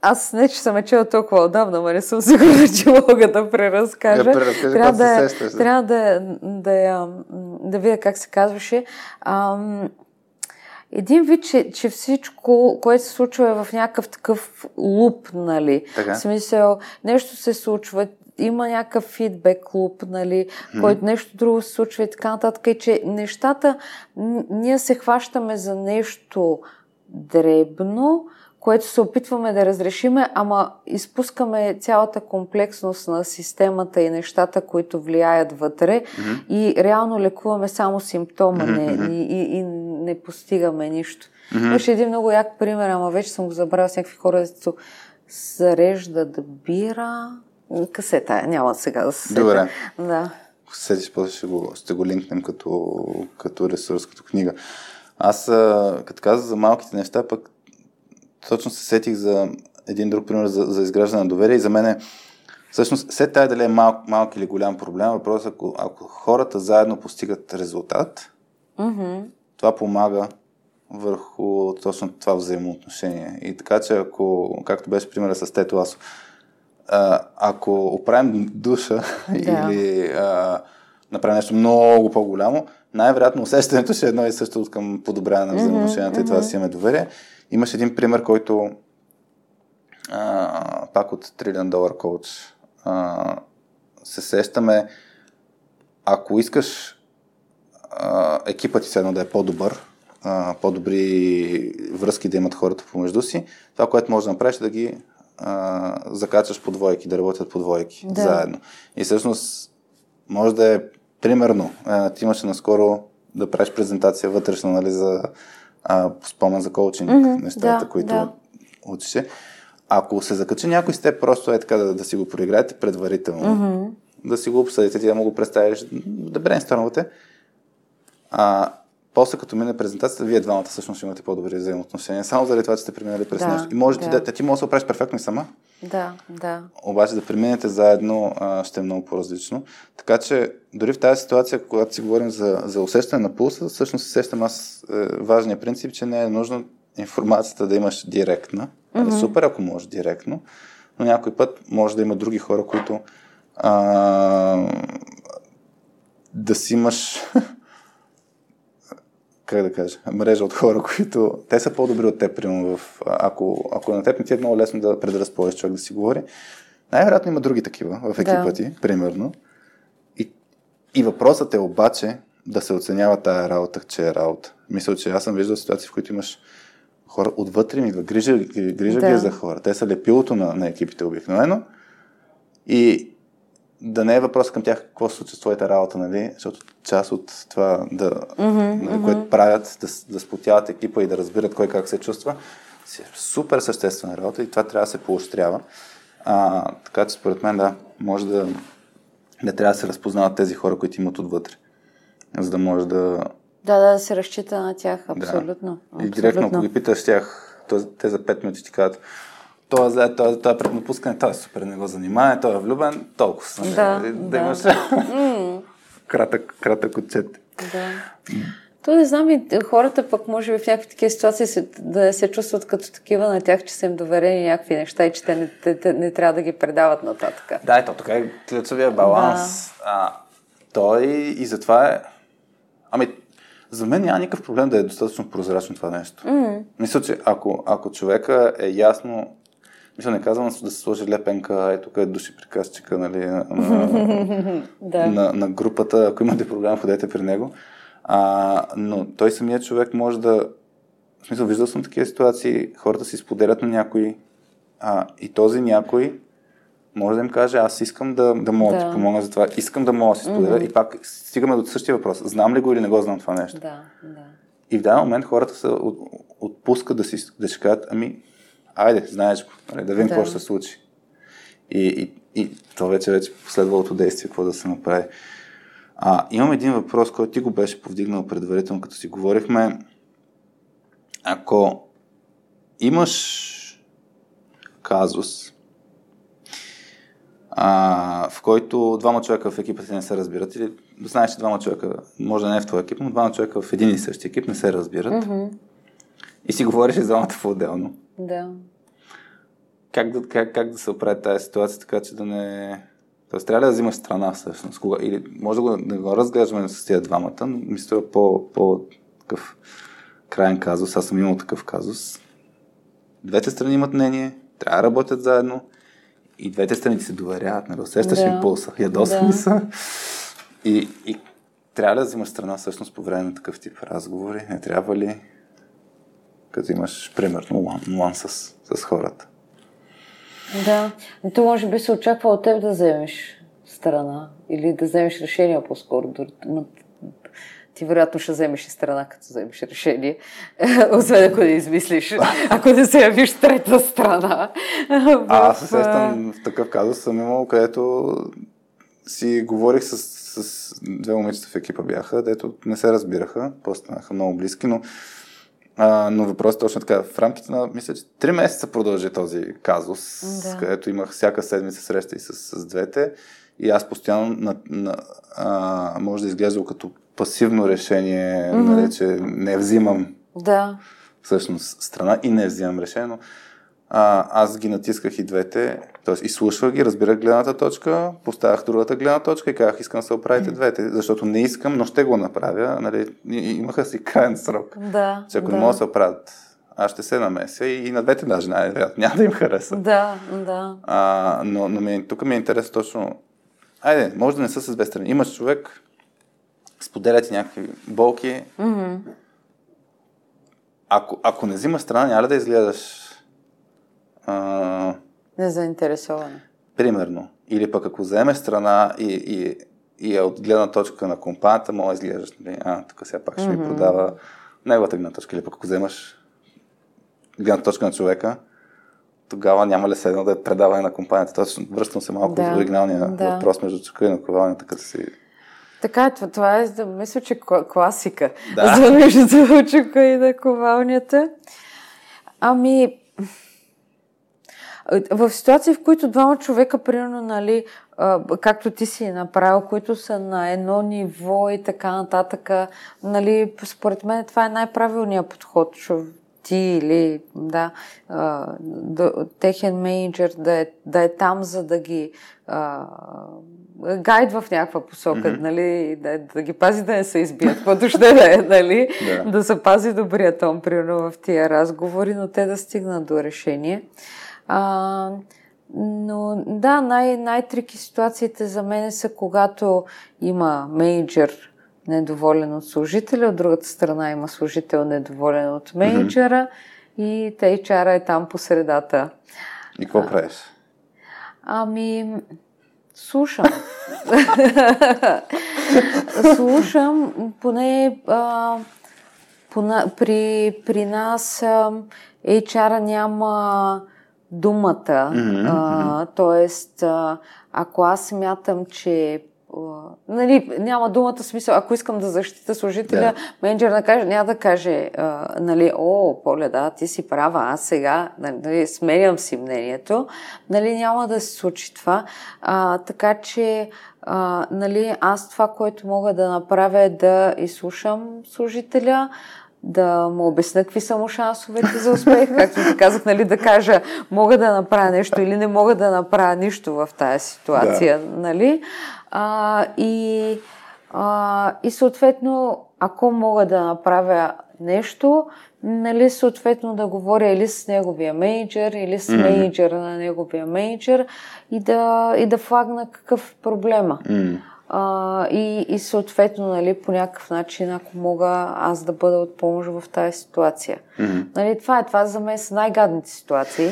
аз не, че съм е чела толкова отдавна, но не съм сигурна, че мога да преразкажа. Преразкажа трябва да, да, трябва да, да, да видя как се казваше. Ам, един вид, че, че всичко, което се случва е в някакъв такъв луп, нали? Така. В смисъл, нещо се случва, има някакъв фидбек луп, нали, mm-hmm. който нещо друго се случва и така нататък. И че нещата, ние се хващаме за нещо дребно, което се опитваме да разрешиме, ама изпускаме цялата комплексност на системата и нещата, които влияят вътре mm-hmm. и реално лекуваме само симптома, mm-hmm. не, и, и, и не постигаме нищо. Mm-hmm. Имаше един много як пример, ама вече съм го забравил с някакви хора, които зареждат бира. Касета, няма сега да се Добре. Да. Седиш, после ще го, ще го линкнем като, като ресурс, като книга. Аз, като казах за малките неща, пък точно се сетих за един друг пример за, за изграждане на доверие и за мен е Всъщност, след тая дали е малък, малък или голям проблем, въпросът е, ако, ако хората заедно постигат резултат, mm-hmm. това помага върху точно това взаимоотношение. И така, че ако, както беше примера с Тето Ако оправим душа да. или а, направим нещо много по-голямо, най-вероятно усещането ще е едно и също от към подобряване на взаимоотношенията mm-hmm. и това да си имаме доверие. Имаш един пример, който а, пак от Trillion Dollar Coach а, се сещаме, ако искаш а, екипът ти се едно да е по-добър, а, по-добри връзки да имат хората помежду си, това, което можеш да направиш е да ги а, закачаш по двойки, да работят по двойки да. заедно. И всъщност може да е примерно, а, ти имаше наскоро да правиш презентация вътрешна, нали, за а, спомен за коучинг, mm-hmm, нещата, да, които да. учише. Ако се закачи някой с теб, просто е така да, да си го проиграете предварително, mm-hmm. да си го обсъдите, ти да му го представиш, да брейнстормвате. А после като мине презентацията, вие двамата всъщност ще имате по-добри взаимоотношения, само заради това, че сте преминали през да, нещо. И може да. ти, да, ти може да се оправиш перфектно и сама. Да, да. Обаче да преминете заедно а, ще е много по-различно. Така че дори в тази ситуация, когато си говорим за, за усещане на пулса, всъщност се сещам аз е, важния принцип, че не е нужно информацията да имаш директна. Mm-hmm. Супер, ако можеш директно, но някой път може да има други хора, които а, да си имаш как да кажа, мрежа от хора, които те са по-добри от теб, примерно, в, ако, ако на теб не ти е много лесно да предразположиш човек да си говори, най-вероятно има други такива в екипа да. ти, примерно. И, и въпросът е обаче да се оценява тая работа, че е работа. Мисля, че аз съм виждал ситуации, в които имаш хора отвътре ми грижа, грижа да. ги е за хора. Те са лепилото на, на екипите обикновено. И да не е въпрос към тях какво се случва с твоята работа, нали? Защото част от това, да, mm-hmm, нали, което правят, да, да сплотяват екипа и да разбират кой как се чувства, си е супер съществена работа и това трябва да се поощрява. А, така че според мен, да, може да не трябва да се разпознават тези хора, които имат отвътре. За да може да... Да, да, да се разчита на тях, абсолютно. Да. И директно, ако ги питаш тях, те за 5 минути ти казват, той е за това, това пред напускане, той е супер, не го занимава, той е влюбен, толкова. Нали? Да, да, да имаш кратък, кратък отчет. Да. То не знам и хората пък може би в някакви такива ситуации се, да се чувстват като такива на тях, че са им доверени някакви неща и че те не, те, те не трябва да ги предават нататък. Да, ето така е ключовия баланс. Да. А, той и затова е... Ами, за мен няма никакъв проблем да е достатъчно прозрачно това нещо. Mm. Мисля, че ако, ако човека е ясно мисля, не казвам да се сложи лепенка, ето къде души приказчика, нали, на, на, да. на, на, групата, ако имате проблем, ходете при него. А, но той самият човек може да... В смисъл, виждал съм такива ситуации, хората си споделят на някой а, и този някой може да им каже, аз искам да, да мога да ти помогна за това, искам да мога да си споделя mm-hmm. и пак стигаме до същия въпрос. Знам ли го или не го знам това нещо? Да, да. И в даден момент хората се от, отпускат да си да си кажат, ами айде, знаеш го, нали, да видим да. какво ще се случи. И, и, и то вече вече последвалото действие, какво да се направи. А, имам един въпрос, който ти го беше повдигнал предварително, като си говорихме. Ако имаш казус, а, в който двама човека в екипа ти не се разбират, или знаеш, че двама човека, може да не е в твоя екип, но двама човека в един и същи екип не се разбират. Mm-hmm. И си говориш и двамата по-отделно. Да. Как да, как, как да се оправи тази ситуация, така че да не... Тоест, трябва да взимаш страна всъщност. Кога... Или може да го, да го разглеждаме с тези двамата, но мисля по, по такъв крайен казус. Аз съм имал такъв казус. Двете страни имат мнение, трябва да работят заедно и двете страни се доверяват, нали? Усещаш да. им пулса, ядосани да. са. И, и трябва да взимаш страна всъщност по време на такъв тип разговори. Не трябва ли като имаш примерно one с, с хората. Да, но то може би се очаква от теб да вземеш страна или да вземеш решение по-скоро. Но ти вероятно ще вземеш и страна, като вземеш решение. Освен ако не измислиш, ако не се явиш трета страна. А, аз се сещам в такъв казус съм имал, където си говорих с, с две момичета в екипа бяха, дето не се разбираха, после станаха много близки, но а, но въпросът е точно така. В рамките на, мисля, че 3 месеца продължи този казус, да. където имах всяка седмица среща и с, с двете. И аз постоянно на, на, а, може да изглежда като пасивно решение, mm-hmm. нали, че не взимам да. всъщност страна и не взимам решение, но а, аз ги натисках и двете, т.е. изслушвах ги, разбирах гледната точка, поставях другата гледна точка и казах, искам да се оправите двете, защото не искам, но ще го направя. Нали, имаха си крайен срок. Да, че ако да. не могат да се оправят, аз ще се намеся и, и на двете даже най-вероятно няма да им хареса. Да, да. А, но но ми, тук ми е интересно точно, айде, може да не са с две страни. Имаш човек, споделят ти някакви болки. Mm-hmm. Ако, ако не взимаш страна, няма да изгледаш а, Незаинтересована. примерно. Или пък ако вземеш страна и, и, и е от гледна точка на компанията, може да изглеждаш, нали, а, тук сега пак ще ми Мгм. продава неговата гледна точка. Или пък ако вземаш гледна точка на човека, тогава няма ли седно да е предаване на компанията. Точно връщам се малко Да, в оригиналния да. въпрос между чука и наковалнята, като си... Така е, това, това е, да, мисля, че кла- класика. Да. За между Зелчука и на ковалнята. Ами, в ситуации, в които двама човека, примерно, нали, както ти си направил, които са на едно ниво и така нататък, нали, според мен това е най-правилният подход, ти или да, да, техен менеджер да е, да е там, за да ги а, гайд в някаква посока, Мгм. нали, да, да ги пази да не се избият, каквото ще да е, нали, Да. да се пази добрия тон, примерно в тия разговори, но те да стигнат до решение. А, но да, най- най-трики ситуациите за мен са когато има менеджер недоволен от служителя, от другата страна има служител недоволен от менеджера и те HR е там по средата. И какво правиш? Ами, слушам. слушам, поне а, пона, при, при нас а, HR няма думата. Мгм, а, тоест, а, ако аз смятам, че нали, няма думата смисъл, ако искам да защита служителя, Да. менеджер да каже, няма да каже, а, нали, о, Поля, да, ти си права, аз сега нали, сменям си мнението, нали, няма да се случи това. А, така че, а, нали, аз това, което мога да направя е да изслушам служителя, да му обясня какви са му шансовете за успех, както ти казах, нали, да кажа мога да направя нещо или не мога да направя нищо в тази ситуация, да. нали? А, и, а, и съответно, ако мога да направя нещо, нали, съответно да говоря или с неговия менеджер, или с Мгм. менеджера на неговия менеджер и да, и да флагна какъв проблема. М. А, и, и съответно, нали, по някакъв начин, ако мога аз да бъда от помощ в тази ситуация. М. Нали, това е, това за мен са най-гадните ситуации.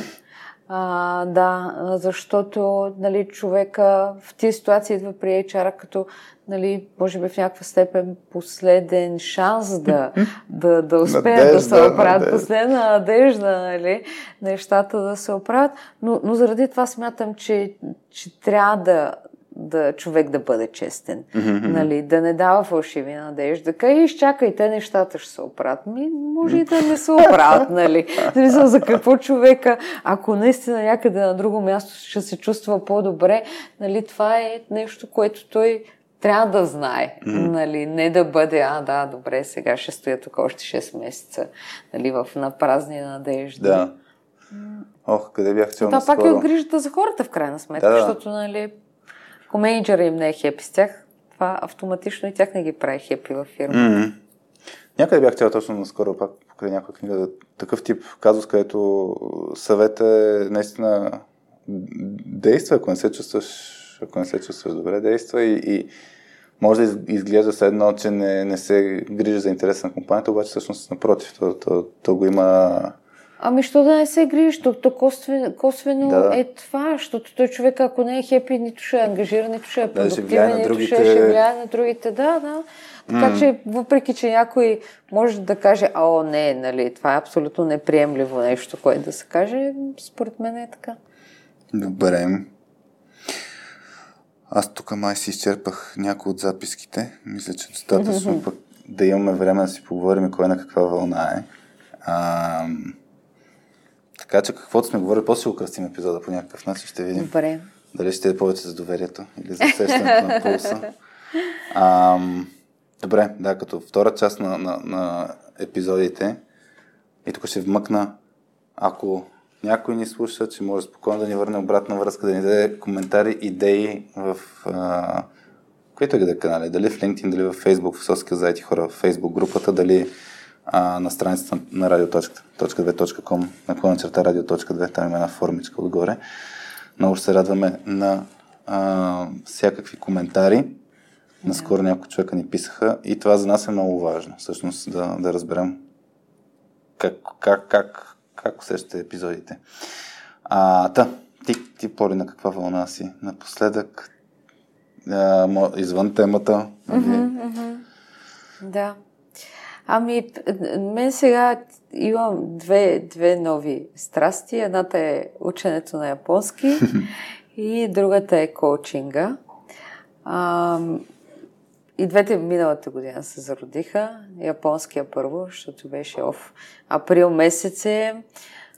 А, да, защото нали, човека в тези ситуации идва при HR като, нали, може би в някаква степен последен шанс да, да, да успеят да се оправят, надежда. последна надежда, нали, нещата да се оправят. Но, но заради това смятам, че, че трябва да, да човек да бъде честен. Мгм. Нали, да не дава фалшиви надежди. Да кай, изчакайте, нещата ще се оправят. Ми, може и да не се оправят, нали? Смисъл, за какво човека, ако наистина някъде на друго място ще се чувства по-добре, нали, това е нещо, което той трябва да знае. Нали, не да бъде, а да, добре, сега ще стоя тук още 6 месеца, нали, в напразни надежди. Да. Ох, къде бях цел Това пак е от грижата за хората, в крайна сметка, Да, да. защото, нали, ако менеджера им не е хепи с тях, това автоматично и тях не ги прави хепи във фирма. М. Някъде бях чел точно наскоро, пак покрай някаква книга, такъв тип казус, където съвет е наистина действа, ако не се чувстваш, ако не се чувстваш добре, действа и, и може да из- изглежда все едно, че не, не се грижи за интереса на компанията, обаче всъщност напротив, то, то, то го има Ами, що да не се грижиш? То, то косвено, косвено Да, да. е това, защото той човек, ако не е хепи, нито ще е ангажиран, нито ще е Да, продуктивен, на нито другите. ще, ще влияе на другите. Да, да. Така че, въпреки, че някой може да каже, о, не, нали, това е абсолютно неприемливо нещо, което да се каже, според мен е така. Добре. Аз тук май си изчерпах някои от записките. Мисля, че достатъчно пък да имаме време да си поговорим кой на каква вълна е. А, така че каквото сме говорили, после ще украсим епизода по някакъв начин, ще видим. Добре. Дали ще е повече за доверието или за усещането на пулса. А, добре, да, като втора част на, на, на епизодите, и тук ще вмъкна, ако някой ни слуша, че може спокойно да ни върне обратна връзка, да ни даде коментари, идеи в а, които и да е канали, дали в LinkedIn, дали в Facebook, в Соски заети хора, в Facebook групата, дали а, на страницата на radio.2.com, наклона черта radio.2, там има една формичка отгоре. Много ще се радваме на а, всякакви коментари. Наскоро няколко човека ни писаха и това за нас е много важно, всъщност да, да разберем как, как, как, как усещате епизодите. А, та, ти, ти Поли, на каква вълна си? Напоследък, а, извън темата, нали? Да. Ами, мен сега имам две, две нови страсти. Едната е ученето на японски и другата е коучинга. А, и двете миналата година се зародиха. Японския първо, защото беше в април месец е.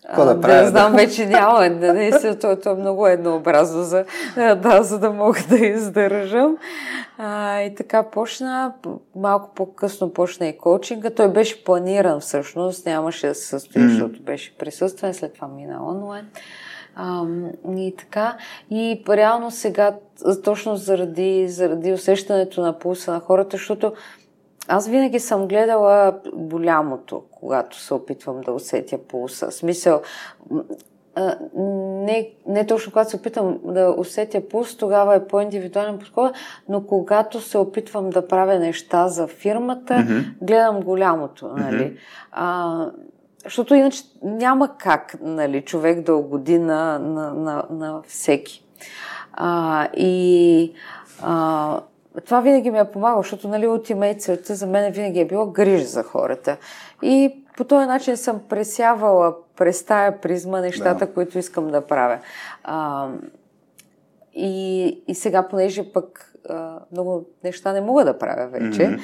Какво да правя, Да, знам, вече няма. Наистина, то, то е много еднообразно, за, да, за да мога да издържам. А, и така почна, малко по-късно почна и коучинга. Той беше планиран всъщност, нямаше да се състои, защото беше присъствен, след това мина онлайн. А, и така. И реално сега, точно заради, заради усещането на пулса на хората, защото аз винаги съм гледала голямото, когато се опитвам да усетя пулса. В смисъл, не, не точно когато се опитвам да усетя пулс, тогава е по-индивидуален подход, но когато се опитвам да правя неща за фирмата, Мгм. гледам голямото, нали? А, защото иначе няма как нали, човек да угоди на, на, на, на всеки. А, и а, това винаги ми е помагало, защото нали, ultimate целта за мен винаги е било грижа за хората. И по този начин съм пресявала през тая призма нещата, Да. които искам да правя. А, и, и сега, понеже пък а, много неща не мога да правя вече, мгм.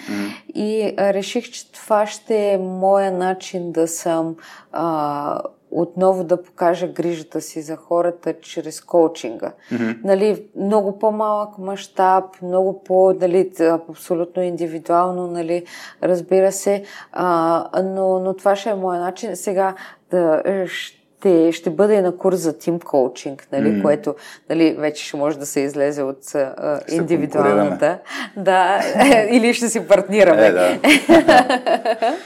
и а, реших, че това ще е моя начин да съм а, отново да покажа грижата си за хората чрез коучинга. Мгм. Нали, много по-малък мащаб, много по, нали, абсолютно индивидуално, нали, разбира се, а, но, но това ще е моя начин. Сега да, е, ще, ще бъде и на курс за тим коучинг, нали, Мгм. което нали, вече ще може да се излезе от а, индивидуалната. Да, или ще си партнираме. Е, да.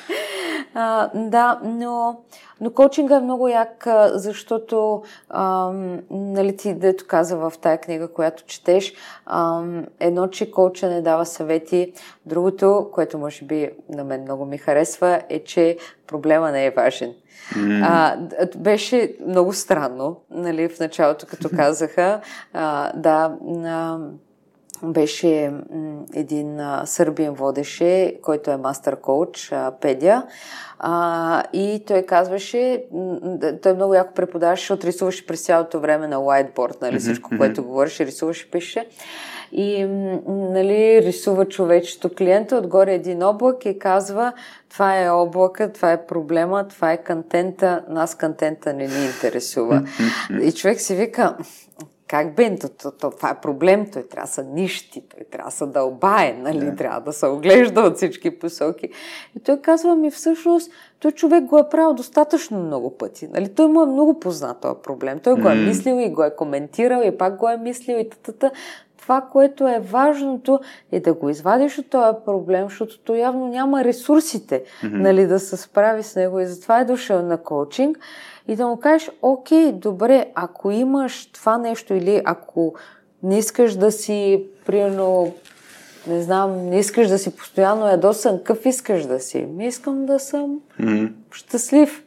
А, да, но, но коучинга е много як, а, защото, ам, нали ти, дето каза в тая книга, която четеш, ам, едно, че коуча не дава съвети, другото, което може би на мен много ми харесва, е, че проблема не е важен. А, д- беше много странно, нали, в началото, като казаха, а, да, а, беше един а, сърбин водеше, който е мастер коуч, Педя. А, и той казваше, той много яко преподаваше, защото рисуваше през цялото време на whiteboard, нали, всичко, което говореше, рисуваше, пише. И нали, рисува човечето клиента, отгоре един облак и казва, това е облака, това е проблема, това е контента, нас контента не ни интересува. и човек си вика, как бе, то, то, то, това е проблем, той трябва да са нищи, той трябва да са дълбае, нали, Да. трябва да се оглежда от всички посоки. И той казва ми всъщност, той човек го е правил достатъчно много пъти. Нали? Той му е много познат този проблем. Той го е мислил и го е коментирал и пак го е мислил и т.т. Това, което е важното е да го извадиш от този проблем, защото той явно няма ресурсите нали, да се справи с него и затова е дошъл на коучинг и да му кажеш, окей, добре, ако имаш това нещо или ако не искаш да си, примерно, не знам, не искаш да си постоянно ядосан, какъв искаш да си? Ми искам да съм Мгм. щастлив.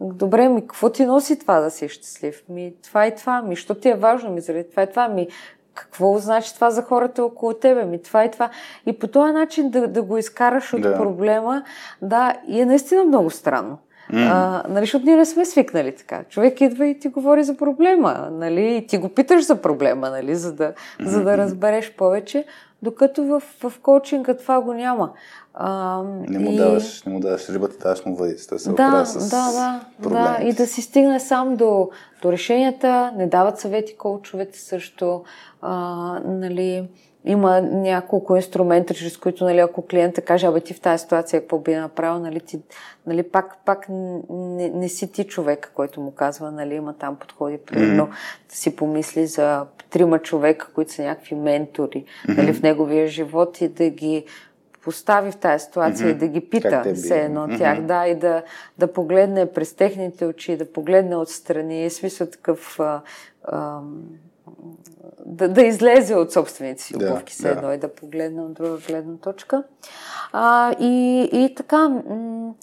Добре, ми какво ти носи това да си щастлив? Ми, това и това. Ми, що ти е важно? Ми, заради това и това. Ми, какво значи това за хората около тебе? Ми, това и това. И по този начин да, да го изкараш от Да. проблема, да, и е наистина много странно. Mm. А, нали, защото ние не сме свикнали така. Човек идва и ти говори за проблема, нали, и ти го питаш за проблема, нали, за да, mm-hmm. за да разбереш повече, докато в, в коучинга това го няма. А, Не му, и... даваш, не му даваш рибата, даваш му въдицата. Се Да, с да, да, да. И да си стигне сам до, до решенията. Не дават съвети коучовете също. А, нали, има няколко инструмента, чрез които, нали, ако клиента каже, абе ти в тази ситуация какво би направил, нали, ти, нали, пак, пак не, не си ти човек, който му казва, нали, има там подходи, примерно, mm-hmm. да си помисли за трима човека, които са някакви ментори, mm-hmm. нали, в неговия живот и да ги постави в тази ситуация Мгм. и да ги пита все едно Мгм. тях, да, и да, да погледне през техните очи, да погледне отстрани, е смисъл такъв а, а, да, да излезе от собствените си Да, обувки все да. едно и да погледне от друга гледна точка. А, и, и така, м-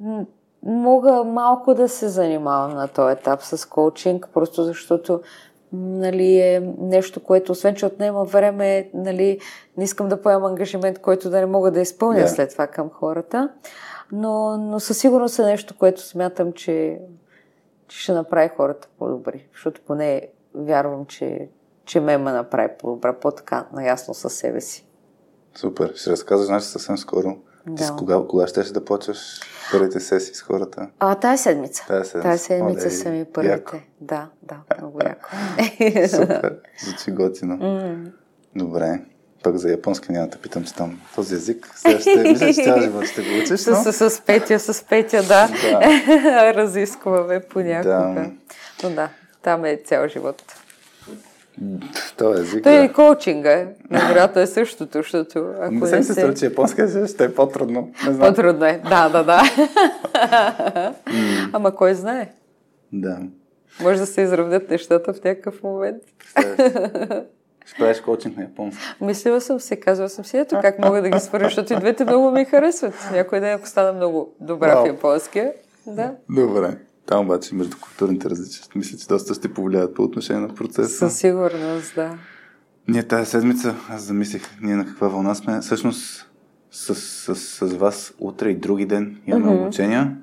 м- мога малко да се занимавам на този етап с коучинг, просто защото нали, е нещо, което освен, че отнема време, нали, не искам да поемам ангажимент, който да не мога да изпълня Да. след това към хората, но, но със сигурност е нещо, което смятам, че, че ще направи хората по-добри, защото поне вярвам, че, че ме ме направи по-добра, по-така наясно със себе си. Супер. Ще разказваш, значи, съвсем скоро. Ти с Да. кога, кога ще, ще да почваш първите сесии с хората? А, тая седмица. Тая седмица. Тая седмица са ми яко. първите. Да, да, много яко. Супер. Звучи готино. М. Добре. Пък за японски няма да питам, че там този език. Сега ще, мисля, че цял живот ще го учиш, С, но... с, с Петя, с Петя, да. Да. Разискваме понякога. Да. Но да, там е цял живот. Този език, Той да. и коучинга е. Вероятно е същото, защото ако Не се... струва, че японски език ще е по-трудно. Не знам. По-трудно е. Да, да, да. Ама кой знае? Да. Може да се изравнят нещата в някакъв момент. Ще правиш коучинг на японски. Мислила съм се, казвала съм си, ето как мога да ги свържа, защото и двете много ми харесват. Някой ден, ако стана много добра Вау. в японския, да, Добре. Там обаче между културните различия. Мисля, че доста ще повлияят по отношение на процеса. със сигурност, да. Ние тази седмица, аз замислих, ние на каква вълна сме. Всъщност с, с, с, с вас утре и други ден имаме Мгм. обучения.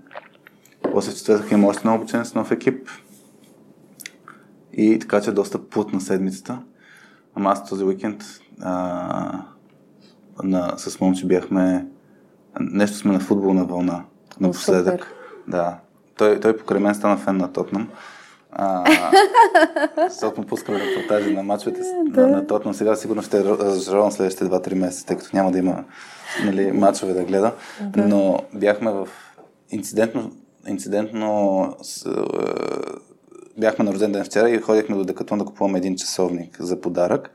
После четвъртък имаме още едно обучение с нов екип. И така че е доста плътна седмицата. Ама аз този уикенд а, на, с момче бяхме... Нещо сме на футболна вълна. Напоследък. супер. Да. Той, той покрай мен стана фен на Тотнам. А, защото му пускаме репортажи на мачовете с- на, на Тотнам. Сега сигурно ще е разочарован следващите 2-3 месеца, тъй като няма да има нали, мачове да гледа. Но бяхме в инцидентно, инцидентно с, е, бяхме на рожден ден вчера и ходихме до Декатлон да купуваме един часовник за подарък.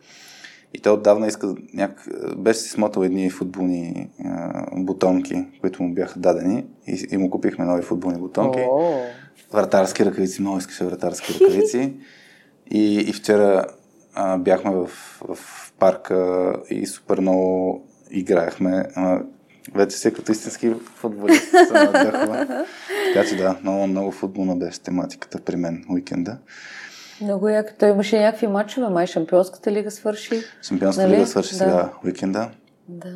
И той отдавна иска няк... беше си смотал едни футболни а, бутонки, които му бяха дадени и, и му купихме нови футболни бутонки. О, Вратарски ръкавици, много искаше вратарски ръкавици. И, и вчера а, бяхме в, в парка и супер много играехме. А, вече си е като истински футболист се надъхва. Така че да, много, много футболна беше тематиката при мен уикенда. Много яко. Той имаше някакви мачове, май Шампионската лига свърши. Шампионска Нали? лига свърши Да. сега уикенда. Да.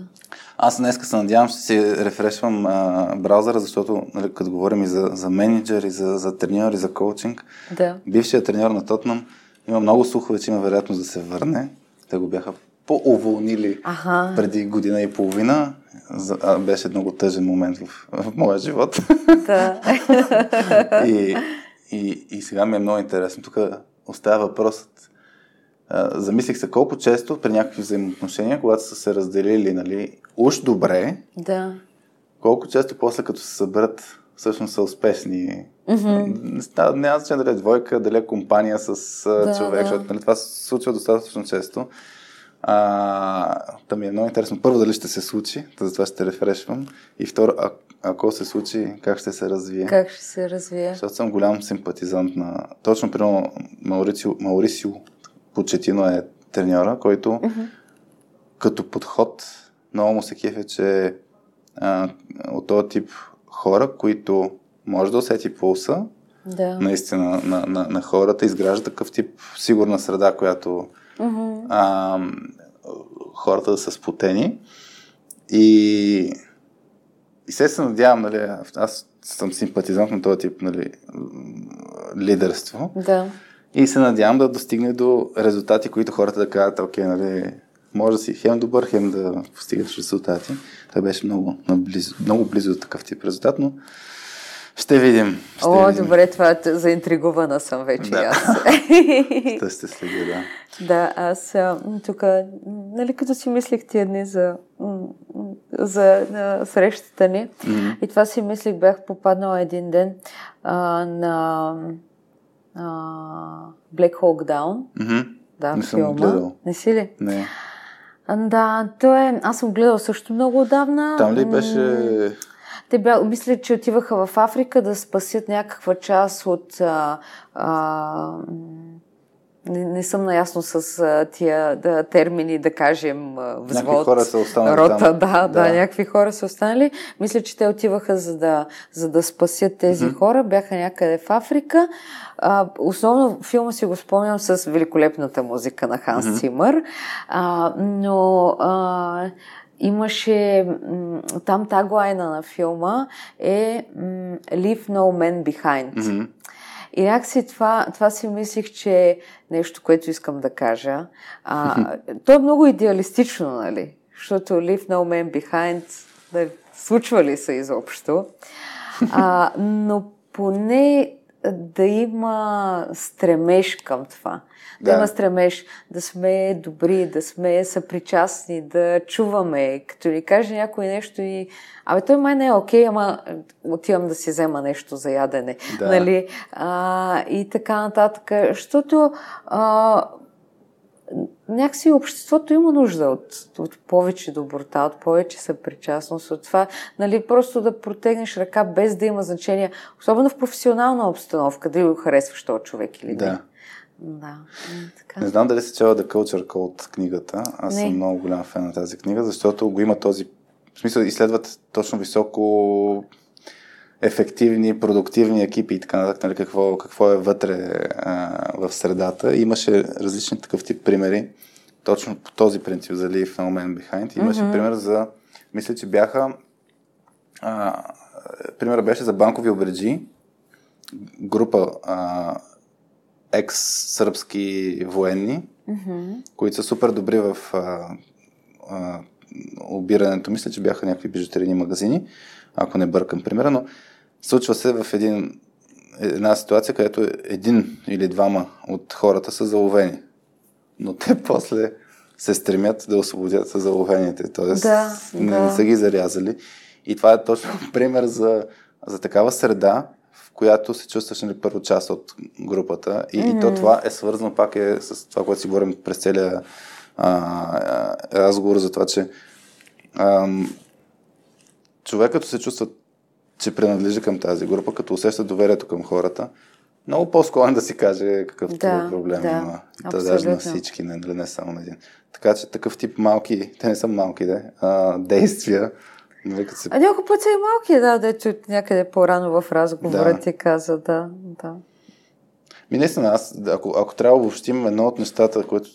Аз днес се надявам, ще си рефрешвам а, браузъра, защото нали, като говорим и за, за менеджер, и за, за треньор, и за коучинг, Да. бившият треньор на Тотнам има много слухове, че има вероятност да се върне. Те го бяха по-уволнили Аха. преди година и половина. За, а, беше много тъжен момент в, в моя живот. Да. и, и, и сега ми е много интересно. Тук остава въпросът. А, замислих се колко често при някакви взаимоотношения, когато са се разделили, нали, уж добре, да. колко често после като се съберат всъщност са успешни. Mm-hmm. Няма значение дали е двойка, дали е компания с Да, човек, да. защото нали, това се случва достатъчно често. А, та ми е много интересно. Първо, дали ще се случи, затова ще рефрешвам. И второ, а, ако се случи, как ще се развие. Как ще се развие? Защото съм голям симпатизант на... Точно, примерно, Маурисио, Маурисио Почетино е треньора, който Mm-hmm. като подход много му се кефе, че а, от този тип хора, които може да усети пулса, Да. наистина, на, на, на хората, изгражда такъв тип сигурна среда, която Мгм. а, хората да са спотени. И, и се се надявам, нали, аз съм симпатизант на този тип нали, лидерство. Да. И се надявам да достигне до резултати, които хората да кажат, окей, нали, може да си хем добър, хем да постигаш резултати. Той беше много, наблизо, много близо до такъв тип резултат, но ще видим. Ще О, видим. добре, това е заинтригувана съм вече Да. аз. Да сте следи, да. Да, аз тук, нали, като си мислех тия дни за, за а, срещата ни, Мгм. и това си мислех, бях попаднала един ден а, на а, Black Hawk Down, Мгм. да, Не съм филма. гледал. Не си ли? Не. Да, то е, аз съм гледал също много отдавна. Там ли беше... Те бя, мисля, че отиваха в Африка да спасят някаква част от. А, а, не, не съм наясно с а, тия да, термини, да кажем, взвод. Някакви хора са останали рота, там. Да, да, Да. някакви хора са останали. Мисля, че те отиваха за да, за да спасят тези Мгм. хора. Бяха някъде в Африка. А, основно филма си го спомням с великолепната музика на Ханс Мгм. Цимър. А, но а, имаше там таглайна на филма е Leave No Man Behind. Мгм. И някакси това, това си мислих, че е нещо, което искам да кажа. А, то е много идеалистично, нали? Защото Leave No Man Behind да, случва ли се изобщо. А, но поне да има стремеж към това. Да. Да. има стремеж да сме добри, да сме съпричастни, да чуваме. Като ни каже някой нещо и... Абе, той май не е окей, ама отивам да си взема нещо за ядене. Да. Нали? А, и така нататък. Защото а, някакси обществото има нужда от, от повече доброта, от повече съпричастност, от това, нали, просто да протегнеш ръка без да има значение, особено в професионална обстановка, дали го харесваш този човек или не. Да. Да. м, Така. Не знам дали се чела The Culture Code книгата. Аз Не. съм много голям фен на тази книга, защото го има този... В смисъл, изследват точно високо ефективни, продуктивни екипи и така нататък, нали, какво, какво е вътре а, в средата. Имаше различни такъв тип примери, точно по този принцип за Leave No Man Behind. Имаше Мгм. пример за, мисля, че бяха, а, примерът беше за банкови обреджи, група а, екс-сръбски военни, Мгм. които са супер добри в а, а, обирането. Мисля, че бяха някакви бижутерини магазини, ако не бъркам примера, но случва се в един, една ситуация, където един или двама от хората са заловени. Но те после се стремят да освободят заловените, т.е. Да, не, да. не са ги зарязали. И това е точно пример за, за такава среда, в която се чувстваш нали, първо част от групата. И, и то това е свързано пак е с това, което си говорим през целия а, а, разговор за това, че ам, човек като се чувства, че принадлежи към тази група, като усеща доверието към хората, много по-склонен да си каже какъв Да, проблем да, има. То даже на всички, не, не само на един. Така че такъв тип малки, те не са малки, де, а, действия, нали, се А някой път са и малки, да, дето някъде по-рано в разговора Да. ти каза, да, да. Ми наистина, аз, ако, ако трябва да обобщим едно от нещата, което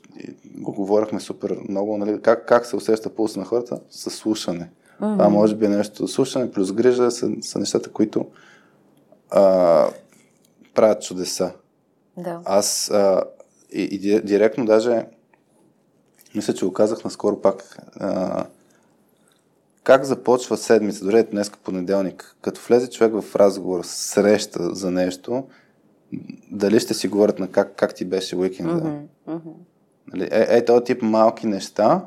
го говорихме супер много, нали, как, как се усеща пулс на хората? С слушане. Mm-hmm. Това може би е нещо. Слушане плюс грижа са, са нещата, които а, правят чудеса. Да. Аз а, и, и ди- директно даже, мисля, че го казах наскоро пак, а, как започва седмица, дори днес понеделник, като влезе човек в разговор, среща за нещо, дали ще си говорят на как, как ти беше уикенда. Мгм. Нали, е, е, този тип малки неща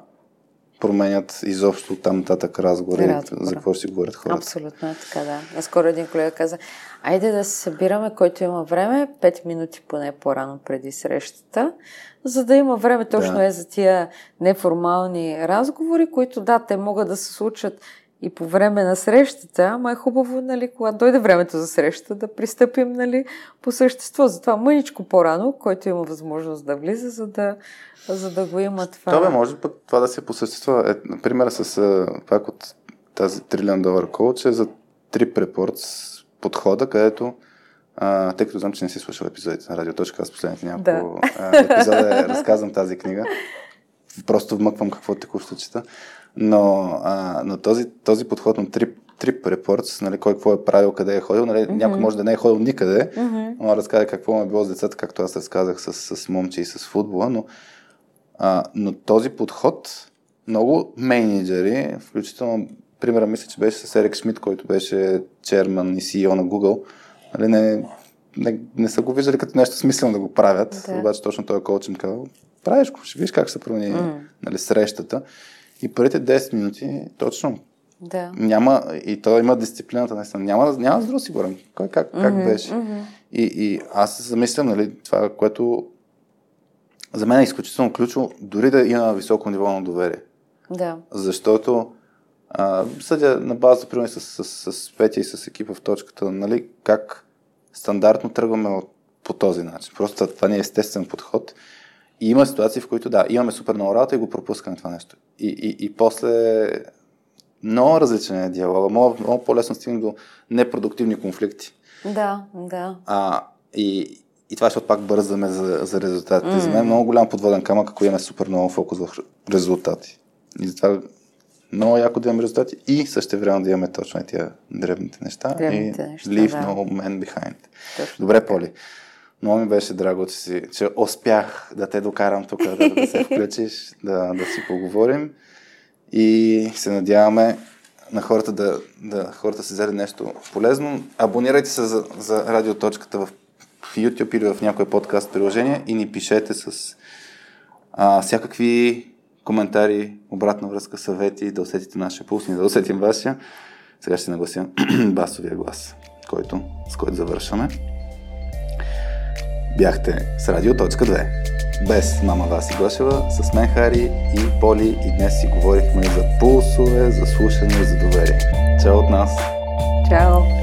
променят изобщо там нататък разговори, Разговора. за какво ще си говорят хората. Абсолютно е така, да. Наскоро един колега каза, айде да се събираме, който има време, 5 минути поне по-рано преди срещата, за да има време точно Да. е за тия неформални разговори, които да, те могат да се случат и по време на срещата, ама е хубаво, нали, когато дойде времето за среща, да пристъпим, нали, по същество. Затова мъничко по-рано, който има възможност да влиза, за да, за да го има това. Това бе, може пък това да се по същество. Е, например, с пак от тази трилион долар коуч е за трип репортс подхода, където а, тъй като знам, че не си слушал епизодите на Радиоточка, аз последните няколко да. епизода разказвам тази книга. Просто вмъквам какво текущо чета. Но, а, но този, този подход на трип, трип репортс, нали, кой какво е правил, къде е ходил, нали, mm-hmm. някой може да не е ходил никъде, mm-hmm. но разказа какво му е било с децата, както аз разказах с, с момче и с футбола, но, а, но този подход много менеджери, включително, примера мисля, че беше с Ерик Шмидт, който беше черман и CEO на Google, нали, не, не, не са го виждали като нещо смислено да го правят, да. обаче точно той коуч им казал, правиш го, ще виж как се промени mm. нали, срещата. И първите 10 минути, точно, да. Няма, и той има дисциплината, наистина. Няма, няма да сигурен. Кой как, как mm-hmm, беше. Mm-hmm. И, и аз се замислям, нали, това, което за мен е изключително ключово, дори да има високо ниво на доверие. Да. Защото а, съдя на база, примерно с, с, с, с Петя и с екипа в точката, нали, как стандартно тръгваме от, по този начин. Просто това не е естествен подход. И има ситуации, в които да, имаме супер много работа и го пропускаме това нещо. И, и, и после много различен е диалога. Много, много по-лесно стигне до непродуктивни конфликти. Да, да. А, и, и това, защото пак бързаме за, за резултатите. Mm. За мен е много голям подводен камък, ако имаме супер много фокус в резултати. И затова много яко да имаме резултати и също време да имаме точно тия дребните неща. Дребните и неща, leave да. no man behind. Точно Добре, Поли. Много ми беше драго, че, си, че успях да те докарам тук, да, да се включиш, да, да си поговорим. И се надяваме на хората да, да хората се взели нещо полезно. Абонирайте се за, за радиоточката в, YouTube или в някое подкаст приложение и ни пишете с а, всякакви коментари, обратна връзка, съвети, да усетите нашия пулс да усетим вашия. Сега ще наглася басовия глас, който, с който завършваме. Бяхте с Радио.2. Без мама Васи Гошева, с мен Хари и Поли и днес си говорихме за пулсове, за слушане и за доверие. Чао от нас! Чао!